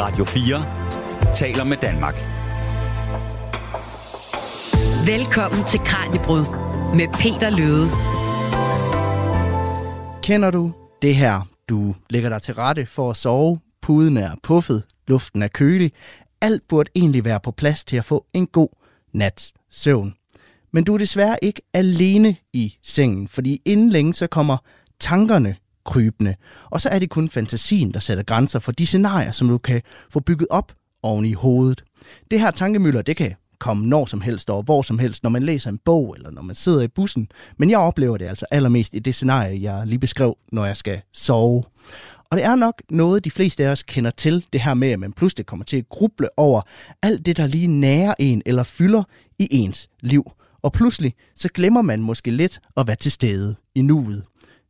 Radio 4 taler med Danmark. Velkommen til Kranjebrud med Peter Løde. Kender du det her? Du lægger dig til rette for at sove, puden er puffet, luften er kølig. Alt burde egentlig være på plads til at få en god nats søvn. Men du er desværre ikke alene i sengen, fordi inden længe så kommer tankerne krybende. Og så er det kun fantasien, der sætter grænser for de scenarier, som du kan få bygget op oven i hovedet. Det her tankemøller, det kan komme når som helst og hvor som helst, når man læser en bog eller når man sidder i bussen. Men jeg oplever det altså allermest i det scenarie, jeg lige beskrev, når jeg skal sove. Og det er nok noget, de fleste af os kender til, det her med, at man pludselig kommer til at gruble over alt det, der lige nærer en eller fylder i ens liv. Og pludselig så glemmer man måske lidt at være til stede i nuet.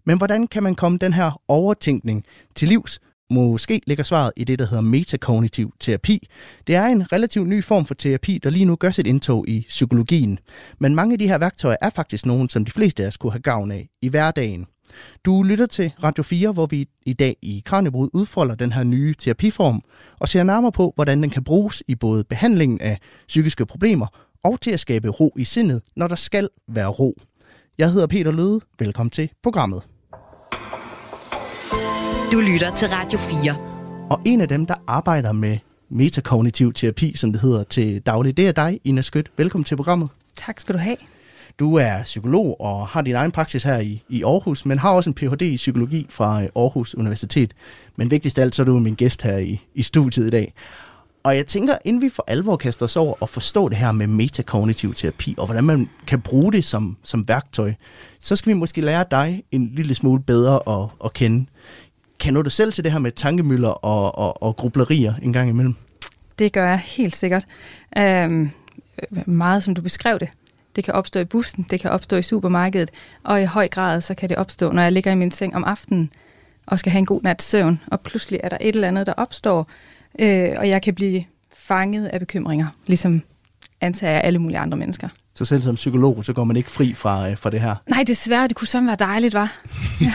Men hvordan kan man komme den her overtænkning til livs? Måske ligger svaret i det, der hedder metakognitiv terapi. Det er en relativt ny form for terapi, der lige nu gør sit indtog i psykologien. Men mange af de her værktøjer er faktisk nogen, som de fleste af os kunne have gavn af i hverdagen. Du lytter til Radio 4, hvor vi i dag i Kranjebrud udfolder den her nye terapiform og ser nærmere på, hvordan den kan bruges i både behandlingen af psykiske problemer og til at skabe ro i sindet, når der skal være ro. Jeg hedder Peter Løde. Velkommen til programmet. Du lytter til Radio 4. Og en af dem, der arbejder med metakognitiv terapi, som det hedder til daglig, det er dig, Ina Skødt. Velkommen til programmet. Tak skal du have. Du er psykolog og har din egen praksis her i, i Aarhus, men har også en Ph.D. i psykologi fra øh, Aarhus Universitet. Men vigtigst af alt, så er du min gæst her i, i studiet i dag. Og jeg tænker, inden vi for alvor kaster os over og forstå det her med metakognitiv terapi, og hvordan man kan bruge det som, som værktøj, så skal vi måske lære dig en lille smule bedre at, at kende. Kender du selv til det her med tankemøller og, og, og grublerier en gang imellem? Det gør jeg helt sikkert. Øhm, meget som du beskrev det. Det kan opstå i bussen, det kan opstå i supermarkedet, og i høj grad så kan det opstå, når jeg ligger i min seng om aftenen og skal have en god nats søvn, og pludselig er der et eller andet, der opstår, øh, og jeg kan blive fanget af bekymringer, ligesom antager jeg alle mulige andre mennesker. Så selv som psykolog, så går man ikke fri fra, øh, fra det her. Nej, desværre, det kunne sådan være dejligt, var. Ja.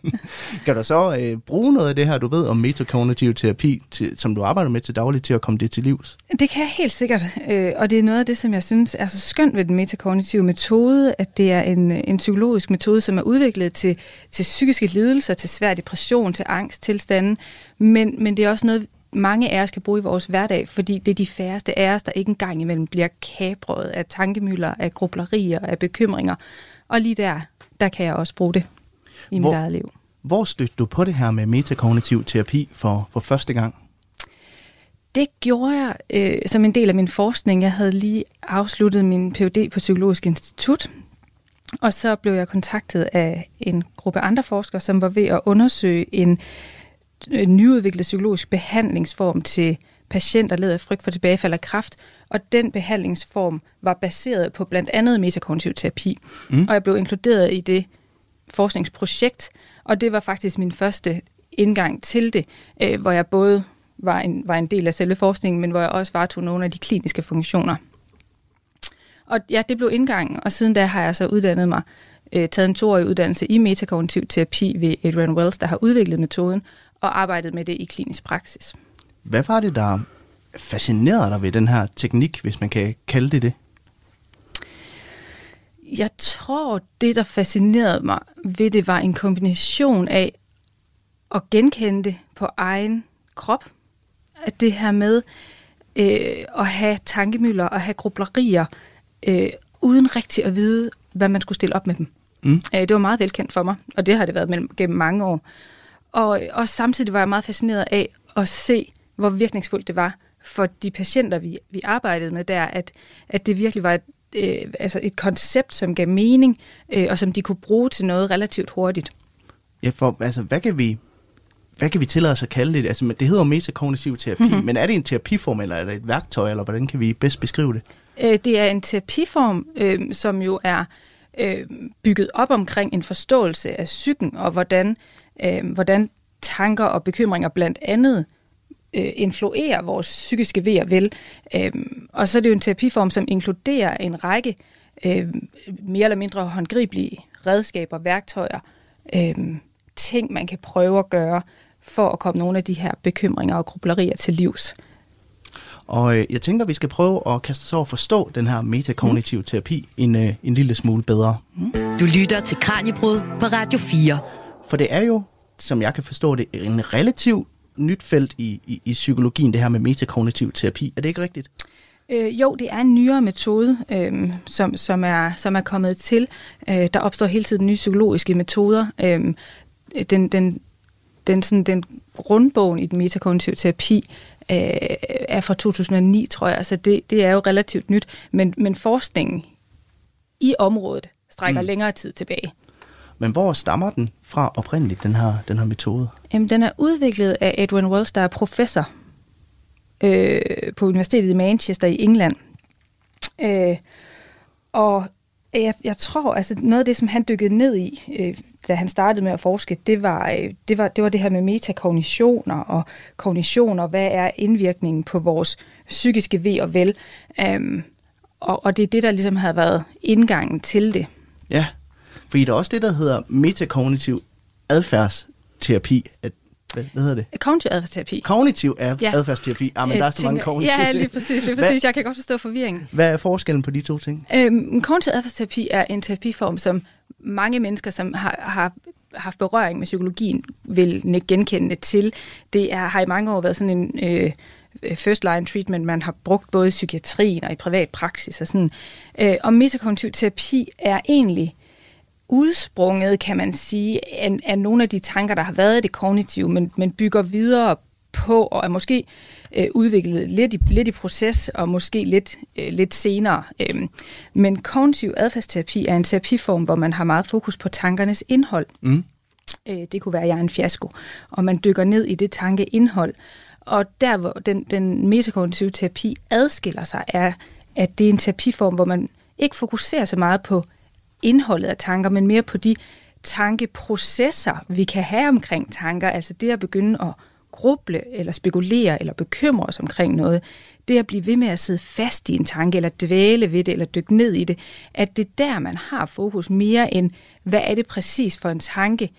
kan du så øh, bruge noget af det her, du ved om metakognitiv terapi, til, som du arbejder med til dagligt, til at komme det til livs? Det kan jeg helt sikkert, øh, og det er noget af det, som jeg synes er så skønt ved den metakognitive metode, at det er en, en psykologisk metode, som er udviklet til, til psykiske lidelser, til svær depression, til angst, tilstanden, men, men det er også noget, mange af os kan bruge i vores hverdag, fordi det er de færreste af os, der ikke engang imellem bliver kabret af tankemøller, af grublerier, af bekymringer. Og lige der, der kan jeg også bruge det i hvor, mit eget liv. Hvor stødte du på det her med metakognitiv terapi for, for første gang? Det gjorde jeg øh, som en del af min forskning. Jeg havde lige afsluttet min Ph.D. på Psykologisk Institut, og så blev jeg kontaktet af en gruppe andre forskere, som var ved at undersøge en en nyudviklet psykologisk behandlingsform til patienter, led af frygt for tilbagefald af kræft, og den behandlingsform var baseret på blandt andet metakognitiv terapi. Mm. Og jeg blev inkluderet i det forskningsprojekt, og det var faktisk min første indgang til det, øh, hvor jeg både var en, var en del af selve forskningen, men hvor jeg også varetog nogle af de kliniske funktioner. Og ja, det blev indgangen, og siden da har jeg så uddannet mig, øh, taget en toårig uddannelse i metakognitiv terapi ved Adrian Wells, der har udviklet metoden, og arbejdet med det i klinisk praksis. Hvad var det, der fascinerede dig ved den her teknik, hvis man kan kalde det det? Jeg tror, det, der fascinerede mig ved det, var en kombination af at genkende det på egen krop. At det her med øh, at have tankemøller og have grublerier, øh, uden rigtig at vide, hvad man skulle stille op med dem. Mm. Øh, det var meget velkendt for mig, og det har det været mellem, gennem mange år. Og, og samtidig var jeg meget fascineret af at se, hvor virkningsfuldt det var for de patienter, vi, vi arbejdede med der, at, at det virkelig var et, øh, altså et koncept, som gav mening, øh, og som de kunne bruge til noget relativt hurtigt. Ja, for altså, hvad kan vi, hvad kan vi tillade os at kalde det? Altså, det hedder metakognitiv terapi, mm-hmm. men er det en terapiform, eller er det et værktøj, eller hvordan kan vi bedst beskrive det? Øh, det er en terapiform, øh, som jo er øh, bygget op omkring en forståelse af psyken, og hvordan øh, hvordan tanker og bekymringer blandt andet øh, influerer vores psykiske ved og vel. Øh, og så er det jo en terapiform, som inkluderer en række øh, mere eller mindre håndgribelige redskaber, værktøjer, øh, ting, man kan prøve at gøre for at komme nogle af de her bekymringer og grublerier til livs. Og øh, jeg tænker, vi skal prøve at kaste os over at forstå den her metakognitiv mm. terapi en, øh, en lille smule bedre. Mm. Du lytter til Kranjebrud på Radio 4. For det er jo, som jeg kan forstå det, en relativ nyt felt i, i, i psykologien, det her med metakognitiv terapi. Er det ikke rigtigt? Øh, jo, det er en nyere metode, øh, som, som, er, som er kommet til. Øh, der opstår hele tiden nye psykologiske metoder. Øh, den, den, den, sådan, den grundbogen i den metakognitive terapi øh, er fra 2009, tror jeg. Altså det, det er jo relativt nyt, men, men forskningen i området strækker mm. længere tid tilbage. Men hvor stammer den fra oprindeligt, den her, den her metode? Jamen, den er udviklet af Edwin Wells, der er professor øh, på Universitetet i Manchester i England. Øh, og jeg, jeg tror, altså noget af det, som han dykkede ned i, øh, da han startede med at forske, det var, øh, det var, det var det her med metakognitioner og kognitioner. Hvad er indvirkningen på vores psykiske ved og vel? Um, og, og det er det, der ligesom havde været indgangen til det. Ja, fordi der er også det, der hedder metakognitiv adfærdsterapi. At, hvad, hvad hedder det? Kognitiv adfærdsterapi. Kognitiv ad- ja. adfærdsterapi. Ah, men der er så mange kognitive. Ja, lige præcis. Lige præcis. Jeg kan godt forstå forvirringen. Hvad er forskellen på de to ting? Øhm, kognitiv adfærdsterapi er en terapiform, som mange mennesker, som har, har haft berøring med psykologien, vil genkende til. Det er, har i mange år været sådan en... Øh, first line treatment, man har brugt både i psykiatrien og i privat praksis og sådan. Øh, og metakognitiv terapi er egentlig udsprunget, kan man sige, af, af nogle af de tanker, der har været i det kognitive, men, men bygger videre på og er måske øh, udviklet lidt i, lidt i proces og måske lidt, øh, lidt senere. Øhm, men kognitiv adfærdsterapi er en terapiform, hvor man har meget fokus på tankernes indhold. Mm. Øh, det kunne være, at jeg er en fiasko, og man dykker ned i det tankeindhold. Og der, hvor den, den metakognitive terapi adskiller sig, er, at det er en terapiform, hvor man ikke fokuserer så meget på indholdet af tanker, men mere på de tankeprocesser, vi kan have omkring tanker. Altså det at begynde at gruble eller spekulere eller bekymre os omkring noget, det at blive ved med at sidde fast i en tanke eller dvæle ved det eller dykke ned i det, at det er der, man har fokus mere end, hvad er det præcis for en tanke,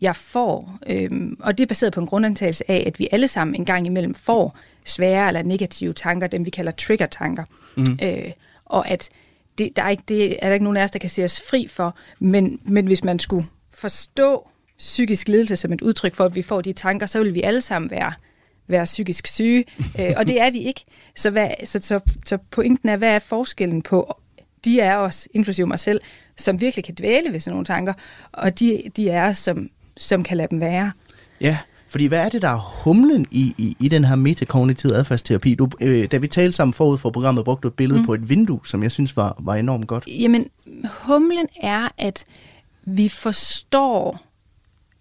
jeg får. Øhm, og det er baseret på en grundantagelse af, at vi alle sammen en gang imellem får svære eller negative tanker, dem vi kalder trigger-tanker. Mm. Øh, og at det, der er ikke, det er der ikke nogen af os, der kan se os fri for, men, men hvis man skulle forstå psykisk lidelse som et udtryk for, at vi får de tanker, så vil vi alle sammen være, være psykisk syge, øh, og det er vi ikke. Så, hvad, så, så, så pointen er, hvad er forskellen på de er os, inklusive mig selv, som virkelig kan dvæle ved sådan nogle tanker, og de, de er os, som, som kan lade dem være. Ja, fordi hvad er det, der er humlen i, i, i den her metakognitive adfærdsterapi? Du, øh, da vi talte sammen forud for programmet, brugte du et billede mm. på et vindue, som jeg synes var, var enormt godt. Jamen, humlen er, at vi forstår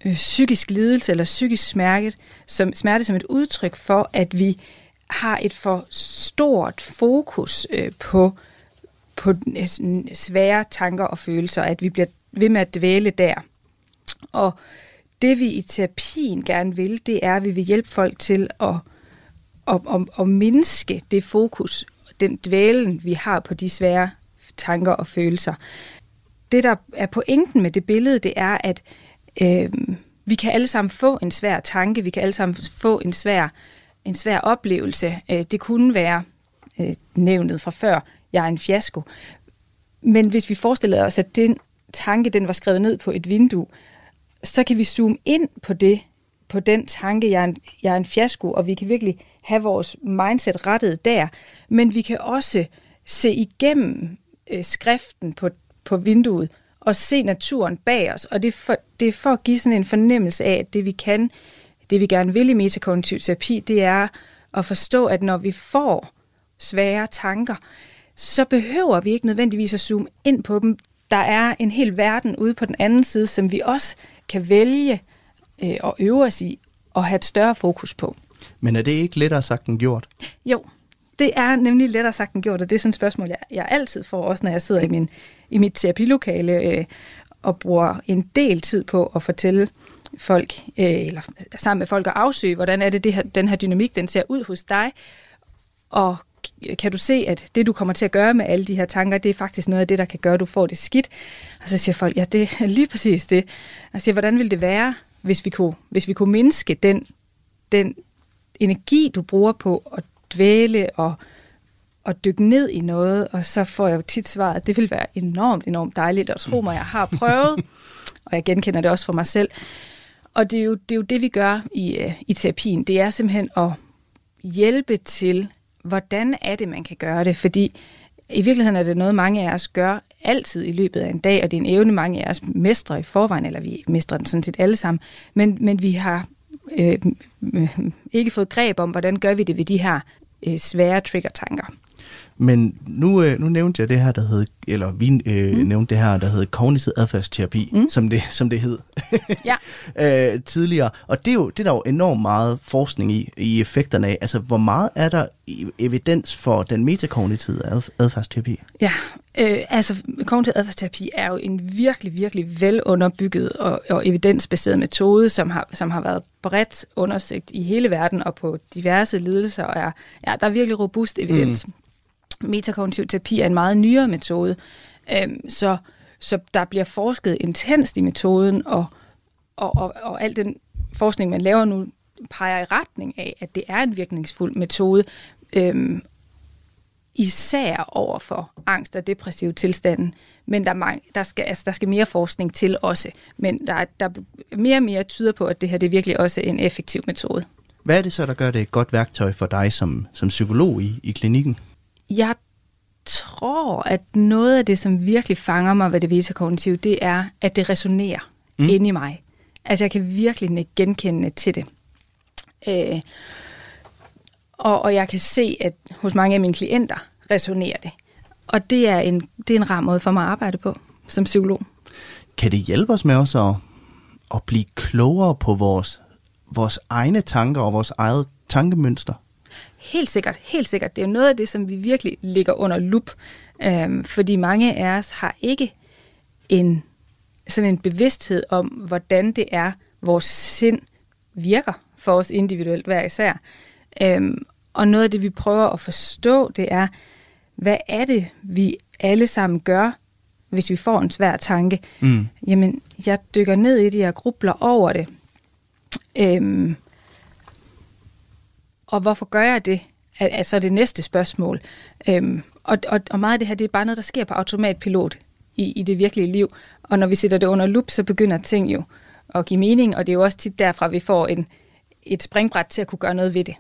øh, psykisk lidelse eller psykisk smerte som, smerte som et udtryk for, at vi har et for stort fokus øh, på, på øh, svære tanker og følelser, at vi bliver ved med at dvæle der. Og det vi i terapien gerne vil, det er, at vi vil hjælpe folk til at, at, at, at mindske det fokus, den dvælen, vi har på de svære tanker og følelser. Det, der er pointen med det billede, det er, at øh, vi kan alle sammen få en svær tanke, vi kan alle sammen få en svær, en svær oplevelse. Øh, det kunne være øh, nævnet fra før, jeg er en fiasko. Men hvis vi forestiller os, at den tanke, den var skrevet ned på et vindue, så kan vi zoome ind på det, på den tanke, jeg er en, jeg er en fiasko, og vi kan virkelig have vores mindset rettet der. Men vi kan også se igennem øh, skriften på, på vinduet og se naturen bag os. Og det er, for, det er for at give sådan en fornemmelse af, at det vi kan, det vi gerne vil i metakognitiv terapi, det er at forstå, at når vi får svære tanker, så behøver vi ikke nødvendigvis at zoome ind på dem. Der er en hel verden ude på den anden side, som vi også kan vælge øh, og øve os i og have et større fokus på. Men er det ikke lettere sagt end gjort? Jo, det er nemlig lettere sagt end gjort, og det er sådan et spørgsmål, jeg, jeg altid får, også når jeg sidder i, min, i mit terapilokale øh, og bruger en del tid på at fortælle folk, øh, eller sammen med folk at afsøge, hvordan er det, det her, den her dynamik, den ser ud hos dig, og kan du se, at det, du kommer til at gøre med alle de her tanker, det er faktisk noget af det, der kan gøre, at du får det skidt. Og så siger folk, ja, det er lige præcis det. Og siger, hvordan ville det være, hvis vi kunne, hvis vi kunne mindske den den energi, du bruger på at dvæle og, og dykke ned i noget, og så får jeg jo tit svaret, det vil være enormt, enormt dejligt, og tro mig, jeg har prøvet, og jeg genkender det også for mig selv. Og det er jo det, er jo det vi gør i, øh, i terapien. Det er simpelthen at hjælpe til, hvordan er det, man kan gøre det, fordi i virkeligheden er det noget, mange af os gør altid i løbet af en dag, og det er en evne, mange af os mestre i forvejen, eller vi mestrer den sådan set alle sammen, men, men vi har øh, ikke fået greb om, hvordan gør vi det ved de her øh, svære trigger-tanker. Men nu, øh, nu nævnte jeg det her, der hed, eller vi øh, mm. nævnte det her, der hed kognitiv adfærdsterapi, mm. som, det, som det hed ja. øh, tidligere. Og det er, jo, det er der jo enormt meget forskning i, i effekterne af. Altså, hvor meget er der evidens for den metakognitive adfærdsterapi? Ja, øh, altså kognitiv adfærdsterapi er jo en virkelig, virkelig velunderbygget og, og evidensbaseret metode, som har, som har været bredt undersøgt i hele verden og på diverse lidelser, og er, ja, der er virkelig robust evidens. Mm metakognitiv terapi er en meget nyere metode, øhm, så, så der bliver forsket intenst i metoden, og, og, og, og al den forskning, man laver nu, peger i retning af, at det er en virkningsfuld metode, øhm, især over for angst og depressive tilstanden. Men der, mange, der, skal, altså, der skal mere forskning til også. Men der, der mere og mere tyder på, at det her det er virkelig også en effektiv metode. Hvad er det så, der gør det et godt værktøj for dig som, som psykolog i, i klinikken? Jeg tror, at noget af det, som virkelig fanger mig ved det metakognitive, det er, at det resonerer mm. inde i mig. Altså, jeg kan virkelig genkende til det. Øh, og, og jeg kan se, at hos mange af mine klienter resonerer det. Og det er en, det er en rar måde for mig at arbejde på som psykolog. Kan det hjælpe os med os at, at blive klogere på vores, vores egne tanker og vores eget tankemønster? Helt sikkert, helt sikkert. Det er jo noget af det, som vi virkelig ligger under lup, øhm, fordi mange af os har ikke en sådan en bevidsthed om, hvordan det er, vores sind virker for os individuelt hver især. Øhm, og noget af det, vi prøver at forstå, det er, hvad er det, vi alle sammen gør, hvis vi får en svær tanke? Mm. Jamen, jeg dykker ned i det, jeg grubler over det. Øhm, og hvorfor gør jeg det? Altså det næste spørgsmål. Øhm, og, og, og meget af det her, det er bare noget, der sker på automatpilot i, i det virkelige liv. Og når vi sætter det under lup, så begynder ting jo at give mening, og det er jo også tit derfra, vi får en, et springbræt til at kunne gøre noget ved det.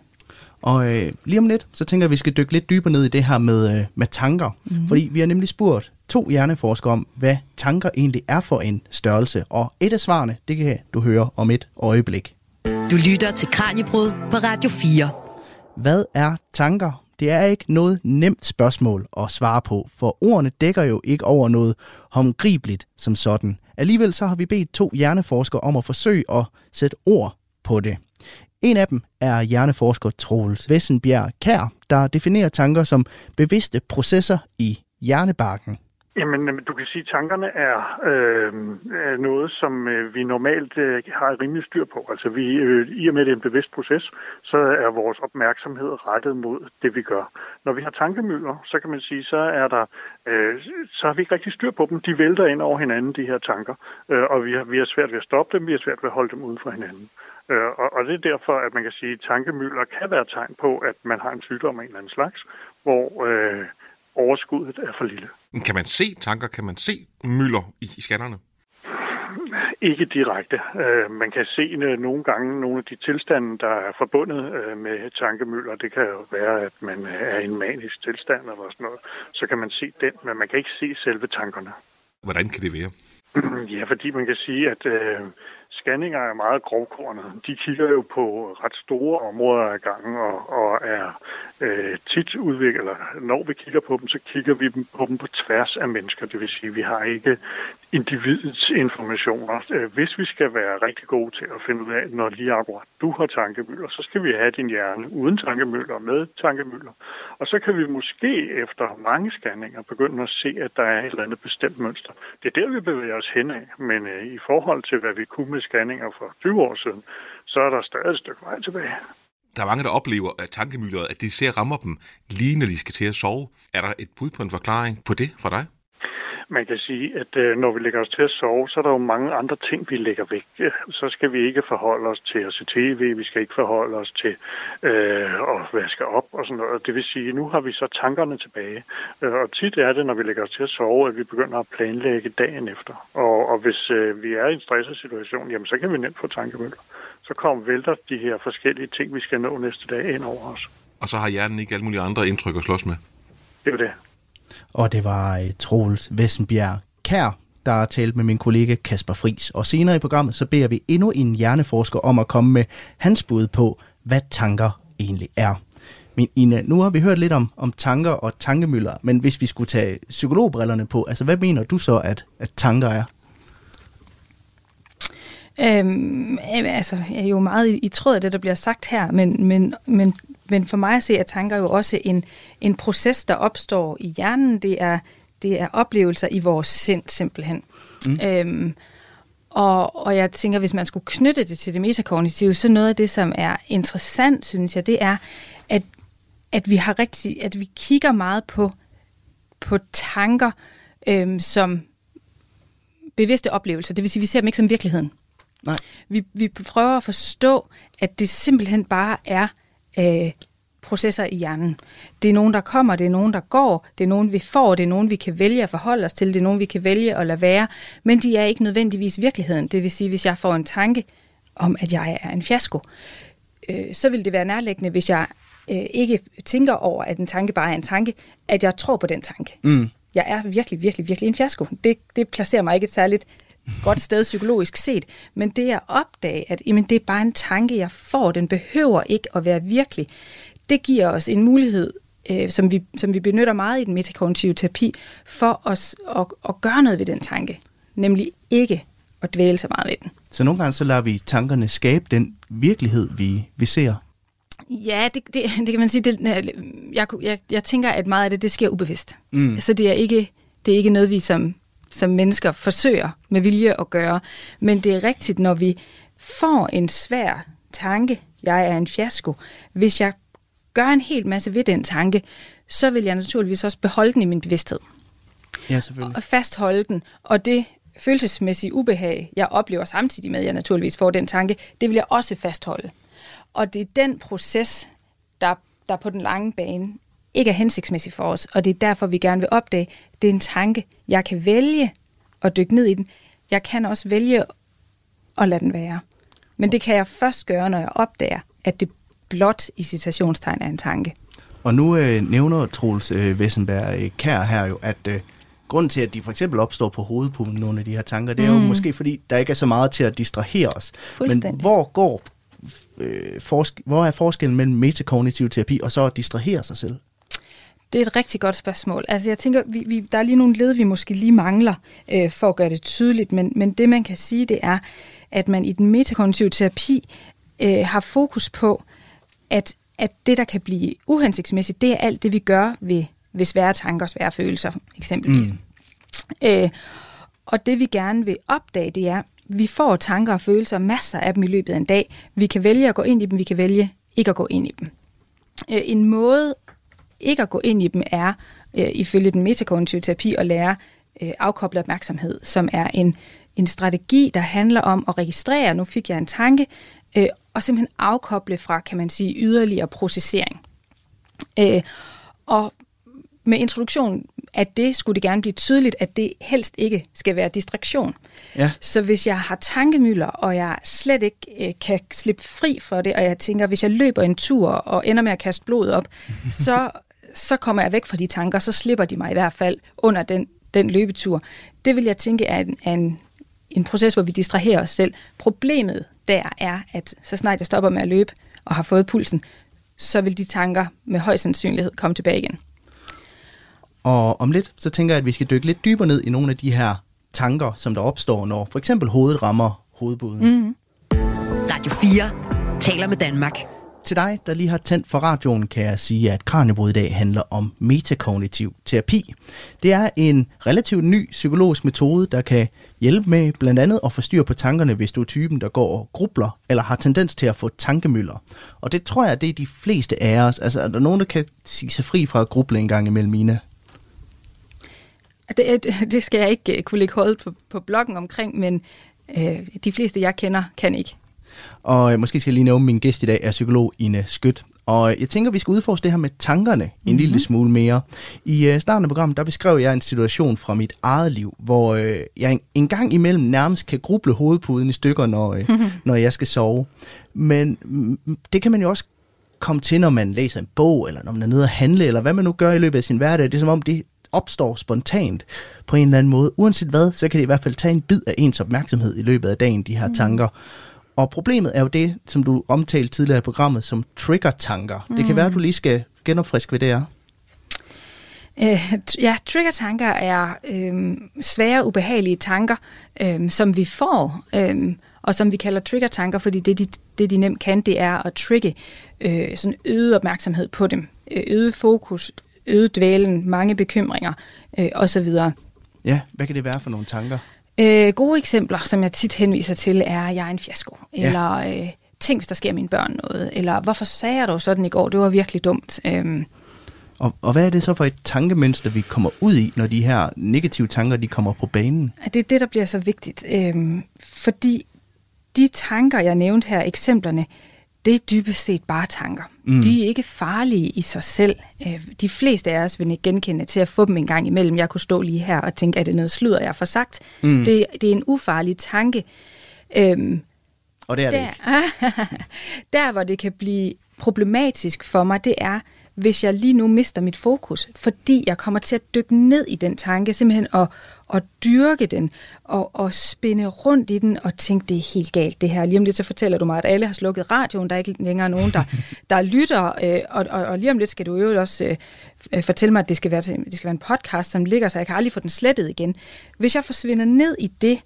Og øh, lige om lidt, så tænker jeg, at vi skal dykke lidt dybere ned i det her med, øh, med tanker. Mm-hmm. Fordi vi har nemlig spurgt to hjerneforskere om, hvad tanker egentlig er for en størrelse. Og et af svarene, det kan du høre om et øjeblik. Du lytter til Kranjebrud på Radio 4. Hvad er tanker? Det er ikke noget nemt spørgsmål at svare på, for ordene dækker jo ikke over noget håndgribeligt som sådan. Alligevel så har vi bedt to hjerneforskere om at forsøge at sætte ord på det. En af dem er hjerneforsker Troels Vessenbjerg Kær, der definerer tanker som bevidste processer i hjernebarken. Jamen, øh, du kan sige, at tankerne er, øh, er noget, som øh, vi normalt øh, har rimelig styr på. Altså, vi, øh, i og med, at det er en bevidst proces, så er vores opmærksomhed rettet mod det, vi gør. Når vi har tankemøller, så kan man sige, så er der, øh, så har vi ikke rigtig styr på dem. De vælter ind over hinanden, de her tanker, øh, og vi har, vi har svært ved at stoppe dem, vi har svært ved at holde dem uden for hinanden. Øh, og, og det er derfor, at man kan sige, at tankemøller kan være tegn på, at man har en sygdom af en eller anden slags, hvor øh, overskuddet er for lille. Kan man se tanker? Kan man se mylder i, i scannerne? Ikke direkte. Øh, man kan se øh, nogle gange nogle af de tilstande, der er forbundet øh, med tankemøller. Det kan jo være, at man er i en manisk tilstand eller sådan noget. Så kan man se den, men man kan ikke se selve tankerne. Hvordan kan det være? Ja, fordi man kan sige, at øh, scanninger er meget grovkornet. De kigger jo på ret store områder af gangen og, og er øh, tit udviklet, eller når vi kigger på dem, så kigger vi på dem på tværs af mennesker. Det vil sige, at vi har ikke individets informationer. Øh, hvis vi skal være rigtig gode til at finde ud af, når lige akkurat du har tankemøller, så skal vi have din hjerne uden tankemøller og med tankemøller. Og så kan vi måske efter mange scanninger begynde at se, at der er et eller andet bestemt mønster. Det er der, vi bevæger os hen af, men øh, i forhold til, hvad vi kunne med scanninger for 20 år siden, så er der stadig et stykke vej tilbage. Der er mange, der oplever, at tankemylderet, at de ser rammer dem lige når de skal til at sove. Er der et bud på en forklaring på det for dig? Man kan sige, at øh, når vi lægger os til at sove, så er der jo mange andre ting, vi lægger væk. Så skal vi ikke forholde os til at se tv, vi skal ikke forholde os til øh, at vaske op og sådan noget. Det vil sige, nu har vi så tankerne tilbage. Øh, og tit er det, når vi lægger os til at sove, at vi begynder at planlægge dagen efter. Og, og hvis øh, vi er i en stresset situation, jamen så kan vi nemt få tankemøller. Så kommer vælter de her forskellige ting, vi skal nå næste dag ind over os. Og så har hjernen ikke alle mulige andre indtryk at slås med. Det er det. Og det var uh, Troels Vessenbjerg Kær, der har talt med min kollega Kasper Fris. Og senere i programmet, så beder vi endnu en hjerneforsker om at komme med hans bud på, hvad tanker egentlig er. Men Ina, nu har vi hørt lidt om, om tanker og tankemøller, men hvis vi skulle tage psykologbrillerne på, altså hvad mener du så, at, at tanker er? Øhm, altså, jeg er jo meget i, i tråd af det, der bliver sagt her, men, men, men, men for mig at se, at tanker jo også en, en proces, der opstår i hjernen. Det er, det er oplevelser i vores sind, simpelthen. Mm. Øhm, og, og jeg tænker, hvis man skulle knytte det til det metakognitive, så noget af det, som er interessant, synes jeg, det er, at, at vi har rigtig, at vi kigger meget på, på tanker øhm, som bevidste oplevelser. Det vil sige, at vi ser dem ikke som virkeligheden. Nej. Vi, vi prøver at forstå, at det simpelthen bare er øh, processer i hjernen. Det er nogen, der kommer, det er nogen, der går, det er nogen, vi får, det er nogen, vi kan vælge at forholde os til, det er nogen, vi kan vælge at lade være, men de er ikke nødvendigvis virkeligheden. Det vil sige, hvis jeg får en tanke om, at jeg er en fiasko, øh, så vil det være nærliggende, hvis jeg øh, ikke tænker over, at en tanke bare er en tanke, at jeg tror på den tanke. Mm. Jeg er virkelig, virkelig, virkelig en fiasko. Det, det placerer mig ikke et særligt godt sted psykologisk set, men det at opdage, at jamen, det er bare en tanke, jeg får, den behøver ikke at være virkelig, det giver os en mulighed, øh, som, vi, som vi benytter meget i den metakognitive terapi, for os at, at gøre noget ved den tanke, nemlig ikke at dvæle så meget ved den. Så nogle gange så lader vi tankerne skabe den virkelighed, vi, vi ser. Ja, det, det, det kan man sige. Det, jeg, jeg, jeg tænker, at meget af det, det sker ubevidst. Mm. Så det er ikke, det er ikke noget, vi som som mennesker forsøger med vilje at gøre. Men det er rigtigt, når vi får en svær tanke, jeg er en fiasko, hvis jeg gør en hel masse ved den tanke, så vil jeg naturligvis også beholde den i min bevidsthed. Ja, selvfølgelig. Og fastholde den. Og det følelsesmæssige ubehag, jeg oplever samtidig med, at jeg naturligvis får den tanke, det vil jeg også fastholde. Og det er den proces, der, der på den lange bane ikke er hensigtsmæssig for os, og det er derfor, vi gerne vil opdage, det er en tanke. Jeg kan vælge at dykke ned i den. Jeg kan også vælge at lade den være. Men det kan jeg først gøre, når jeg opdager, at det blot i citationstegn er en tanke. Og nu øh, nævner Troels øh, Wessenberg øh, Kær her jo, at øh, grunden til, at de for eksempel opstår på hovedpuden, nogle af de her tanker, det er mm. jo måske fordi, der ikke er så meget til at distrahere os. Men hvor går øh, forsk- hvor er forskellen mellem metakognitiv terapi og så at distrahere sig selv? Det er et rigtig godt spørgsmål. Altså jeg tænker, vi, vi, der er lige nogle led, vi måske lige mangler øh, for at gøre det tydeligt, men, men det man kan sige, det er, at man i den metakognitive terapi øh, har fokus på, at, at det, der kan blive uhensigtsmæssigt, det er alt det, vi gør ved, ved svære tanker og svære følelser, eksempelvis. Mm. Øh, og det vi gerne vil opdage, det er, vi får tanker og følelser, masser af dem i løbet af en dag. Vi kan vælge at gå ind i dem, vi kan vælge ikke at gå ind i dem. Øh, en måde ikke at gå ind i dem er, øh, ifølge den metakognitive terapi, at lære øh, afkoblet opmærksomhed, som er en, en strategi, der handler om at registrere, nu fik jeg en tanke, øh, og simpelthen afkoble fra, kan man sige, yderligere processering. Øh, og med introduktion af det skulle det gerne blive tydeligt, at det helst ikke skal være distraktion. Ja. Så hvis jeg har tankemøller, og jeg slet ikke øh, kan slippe fri for det, og jeg tænker, hvis jeg løber en tur og ender med at kaste blod op, så så kommer jeg væk fra de tanker, så slipper de mig i hvert fald under den, den løbetur. Det vil jeg tænke er en, er en, en proces, hvor vi distraherer os selv. Problemet der er, at så snart jeg stopper med at løbe og har fået pulsen, så vil de tanker med høj sandsynlighed komme tilbage igen. Og om lidt, så tænker jeg, at vi skal dykke lidt dybere ned i nogle af de her tanker, som der opstår, når for eksempel hovedet rammer hovedbuden. Mm. Radio 4 taler med Danmark. Til dig, der lige har tændt for radioen, kan jeg sige, at Kranjebrud i dag handler om metakognitiv terapi. Det er en relativt ny psykologisk metode, der kan hjælpe med blandt andet at få styr på tankerne, hvis du er typen, der går og grubler eller har tendens til at få tankemøller. Og det tror jeg, det er de fleste af os. Altså, er der nogen, der kan sige sig fri fra at gruble en gang imellem, Mina? Det, det skal jeg ikke øh, kunne lægge hold på, på bloggen omkring, men øh, de fleste, jeg kender, kan ikke. Og øh, måske skal jeg lige nævne, min gæst i dag er psykolog Ine Skødt. Og jeg tænker, vi skal udforske det her med tankerne en mm-hmm. lille smule mere. I uh, starten af programmet, der beskrev jeg en situation fra mit eget liv, hvor jeg en, en gang imellem nærmest kan gruble hovedpuden i stykker, når, mm-hmm. når jeg skal sove. Men mm, det kan man jo også komme til, når man læser en bog, eller når man er nede og handle, eller hvad man nu gør i løbet af sin hverdag. Det er som om, det opstår spontant på en eller anden måde. Uanset hvad, så kan det i hvert fald tage en bid af ens opmærksomhed i løbet af dagen, de her mm. tanker. Og problemet er jo det, som du omtalte tidligere i programmet, som trigger-tanker. Mm. Det kan være, at du lige skal genopfriske, hvad det er. Øh, ja, trigger-tanker er øh, svære, ubehagelige tanker, øh, som vi får, øh, og som vi kalder trigger-tanker, fordi det de, det, de nemt kan, det er at trigge øh, sådan øget opmærksomhed på dem, øh, øget fokus, øget dvælen, mange bekymringer øh, osv. Ja, hvad kan det være for nogle tanker? Øh, gode eksempler, som jeg tit henviser til, er, jeg er en fiasko, ja. eller øh, tænk, hvis der sker mine børn noget, eller hvorfor sagde jeg dog sådan i går, det var virkelig dumt. Øh, og, og hvad er det så for et tankemønster, vi kommer ud i, når de her negative tanker, de kommer på banen? Det er det, der bliver så vigtigt. Øh, fordi de tanker, jeg nævnte her, eksemplerne, det er dybest set bare tanker. Mm. De er ikke farlige i sig selv. Øh, de fleste af os vil ikke genkende til at få dem en gang imellem. Jeg kunne stå lige her og tænke, er det noget sludder, jeg får sagt? Mm. Det, det er en ufarlig tanke. Øhm, og det er der, det ikke. der, hvor det kan blive problematisk for mig, det er, hvis jeg lige nu mister mit fokus, fordi jeg kommer til at dykke ned i den tanke, simpelthen og, og dyrke den, og, og spænde rundt i den, og tænke, det er helt galt det her. Lige om lidt så fortæller du mig, at alle har slukket radioen, der er ikke længere nogen, der, der lytter, øh, og, og, og lige om lidt skal du jo også øh, fortælle mig, at det skal, være, det skal være en podcast, som ligger, så jeg kan aldrig få den slettet igen. Hvis jeg forsvinder ned i det,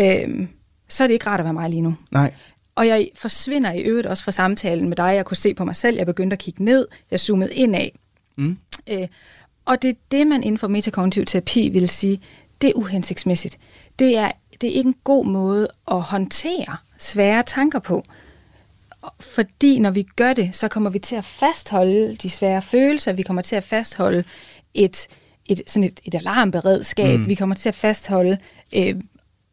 øh, så er det ikke rart at være mig lige nu. Nej. Og jeg forsvinder i øvrigt også fra samtalen med dig. Jeg kunne se på mig selv, jeg begyndte at kigge ned, jeg zoomede ind af. Mm. Øh, og det er det, man inden for metakognitiv terapi vil sige, det er uhensigtsmæssigt. Det er, det er ikke en god måde at håndtere svære tanker på. Fordi når vi gør det, så kommer vi til at fastholde de svære følelser, vi kommer til at fastholde et, et, sådan et, et alarmberedskab, mm. vi kommer til at fastholde øh,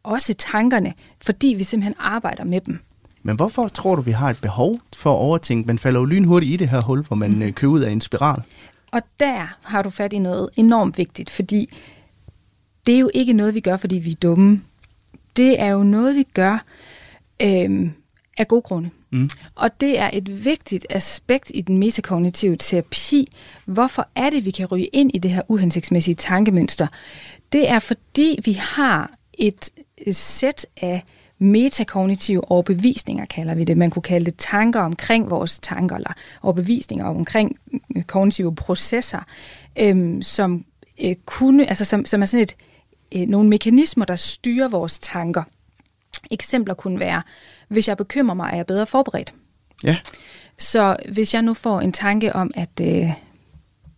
også tankerne, fordi vi simpelthen arbejder med dem. Men hvorfor tror du, vi har et behov for at overtænke? Man falder jo lynhurtigt i det her hul, hvor man mm. kører ud af en spiral. Og der har du fat i noget enormt vigtigt, fordi det er jo ikke noget, vi gør, fordi vi er dumme. Det er jo noget, vi gør øh, af gode grunde. Mm. Og det er et vigtigt aspekt i den metakognitive terapi. Hvorfor er det, vi kan ryge ind i det her uhensigtsmæssige tankemønster? Det er fordi, vi har et sæt af metakognitive overbevisninger, kalder vi det. Man kunne kalde det tanker omkring vores tanker, eller overbevisninger omkring øh, kognitive processer, øhm, som øh, kunne, altså som, som er sådan et, øh, nogle mekanismer, der styrer vores tanker. Eksempler kunne være, hvis jeg bekymrer mig, er jeg bedre forberedt. Ja. Så hvis jeg nu får en tanke om, at øh,